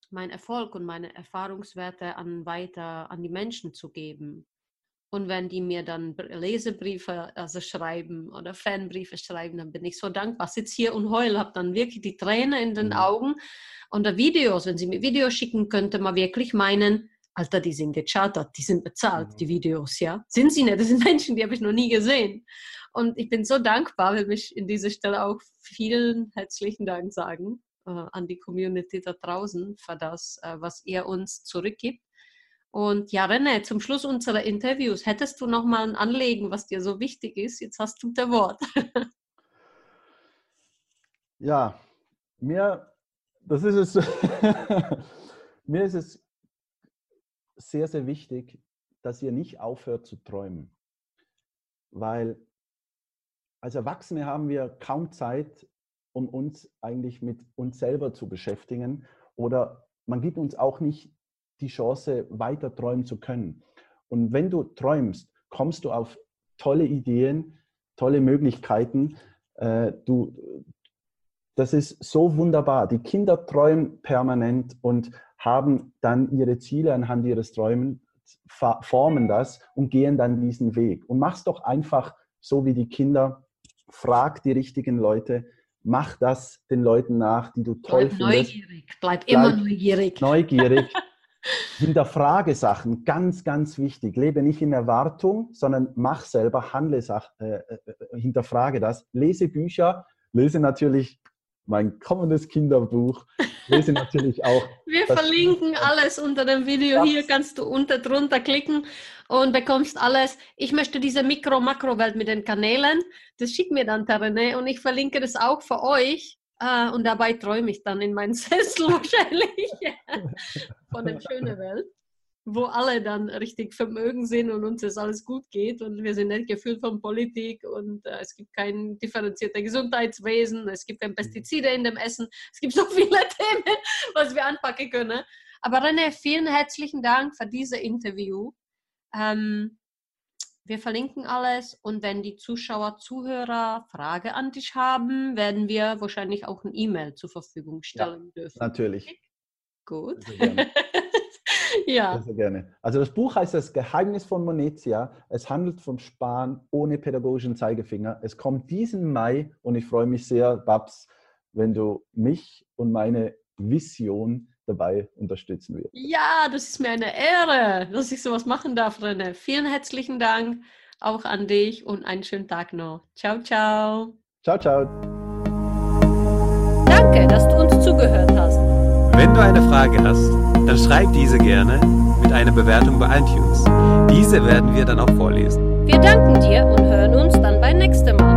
meinen Erfolg und meine Erfahrungswerte an weiter an die Menschen zu geben. Und wenn die mir dann Lesebriefe also schreiben oder Fanbriefe schreiben, dann bin ich so dankbar. Sitz hier und heul, habe dann wirklich die Tränen in den mhm. Augen. Und die Videos, wenn sie mir Videos schicken, könnte man wirklich meinen, Alter, die sind gechartert, die sind bezahlt, mhm. die Videos, ja. Sind sie nicht, das sind Menschen, die habe ich noch nie gesehen. Und ich bin so dankbar, will mich in dieser Stelle auch vielen herzlichen Dank sagen äh, an die Community da draußen für das, äh, was ihr uns zurückgibt. Und ja, René, zum Schluss unserer Interviews, hättest du noch mal ein Anlegen, was dir so wichtig ist? Jetzt hast du das Wort. ja, mir das ist es. Mir ist es sehr, sehr wichtig, dass ihr nicht aufhört zu träumen. Weil als Erwachsene haben wir kaum Zeit, um uns eigentlich mit uns selber zu beschäftigen. Oder man gibt uns auch nicht die Chance, weiter träumen zu können. Und wenn du träumst, kommst du auf tolle Ideen, tolle Möglichkeiten. Äh, du, das ist so wunderbar. Die Kinder träumen permanent und haben dann ihre Ziele anhand ihres Träumen, formen das und gehen dann diesen Weg. Und mach's doch einfach so wie die Kinder. Frag die richtigen Leute, mach das den Leuten nach, die du toll bleib findest. Neugierig, bleib, bleib immer neugierig. Neugierig. Hinterfrage Sachen, ganz, ganz wichtig. Lebe nicht in Erwartung, sondern mach selber, handle, äh, äh, hinterfrage das. Lese Bücher, lese natürlich mein kommendes Kinderbuch. Lese natürlich auch. Wir verlinken alles unter dem Video. Hier kannst du unter drunter klicken und bekommst alles. Ich möchte diese Mikro-Makro-Welt mit den Kanälen. Das schickt mir dann der René und ich verlinke das auch für euch. Uh, und dabei träume ich dann in meinen Sessel wahrscheinlich von der schönen Welt, wo alle dann richtig vermögen sind und uns das alles gut geht und wir sind nicht gefühlt von Politik und uh, es gibt kein differenziertes Gesundheitswesen, es gibt keine mhm. Pestizide in dem Essen, es gibt so viele Themen, was wir anpacken können. Aber René, vielen herzlichen Dank für dieses Interview. Ähm, wir verlinken alles und wenn die Zuschauer, Zuhörer Frage an dich haben, werden wir wahrscheinlich auch ein E-Mail zur Verfügung stellen ja, dürfen. Natürlich. Gut. Ja. Sehr gerne. Also das Buch heißt Das Geheimnis von Monetia. Es handelt vom Sparen ohne pädagogischen Zeigefinger. Es kommt diesen Mai und ich freue mich sehr, Babs, wenn du mich und meine Vision dabei unterstützen wird. Ja, das ist mir eine Ehre, dass ich sowas machen darf, René. Vielen herzlichen Dank auch an dich und einen schönen Tag noch. Ciao, ciao. Ciao, ciao. Danke, dass du uns zugehört hast. Wenn du eine Frage hast, dann schreib diese gerne mit einer Bewertung bei iTunes. Diese werden wir dann auch vorlesen. Wir danken dir und hören uns dann beim nächsten Mal.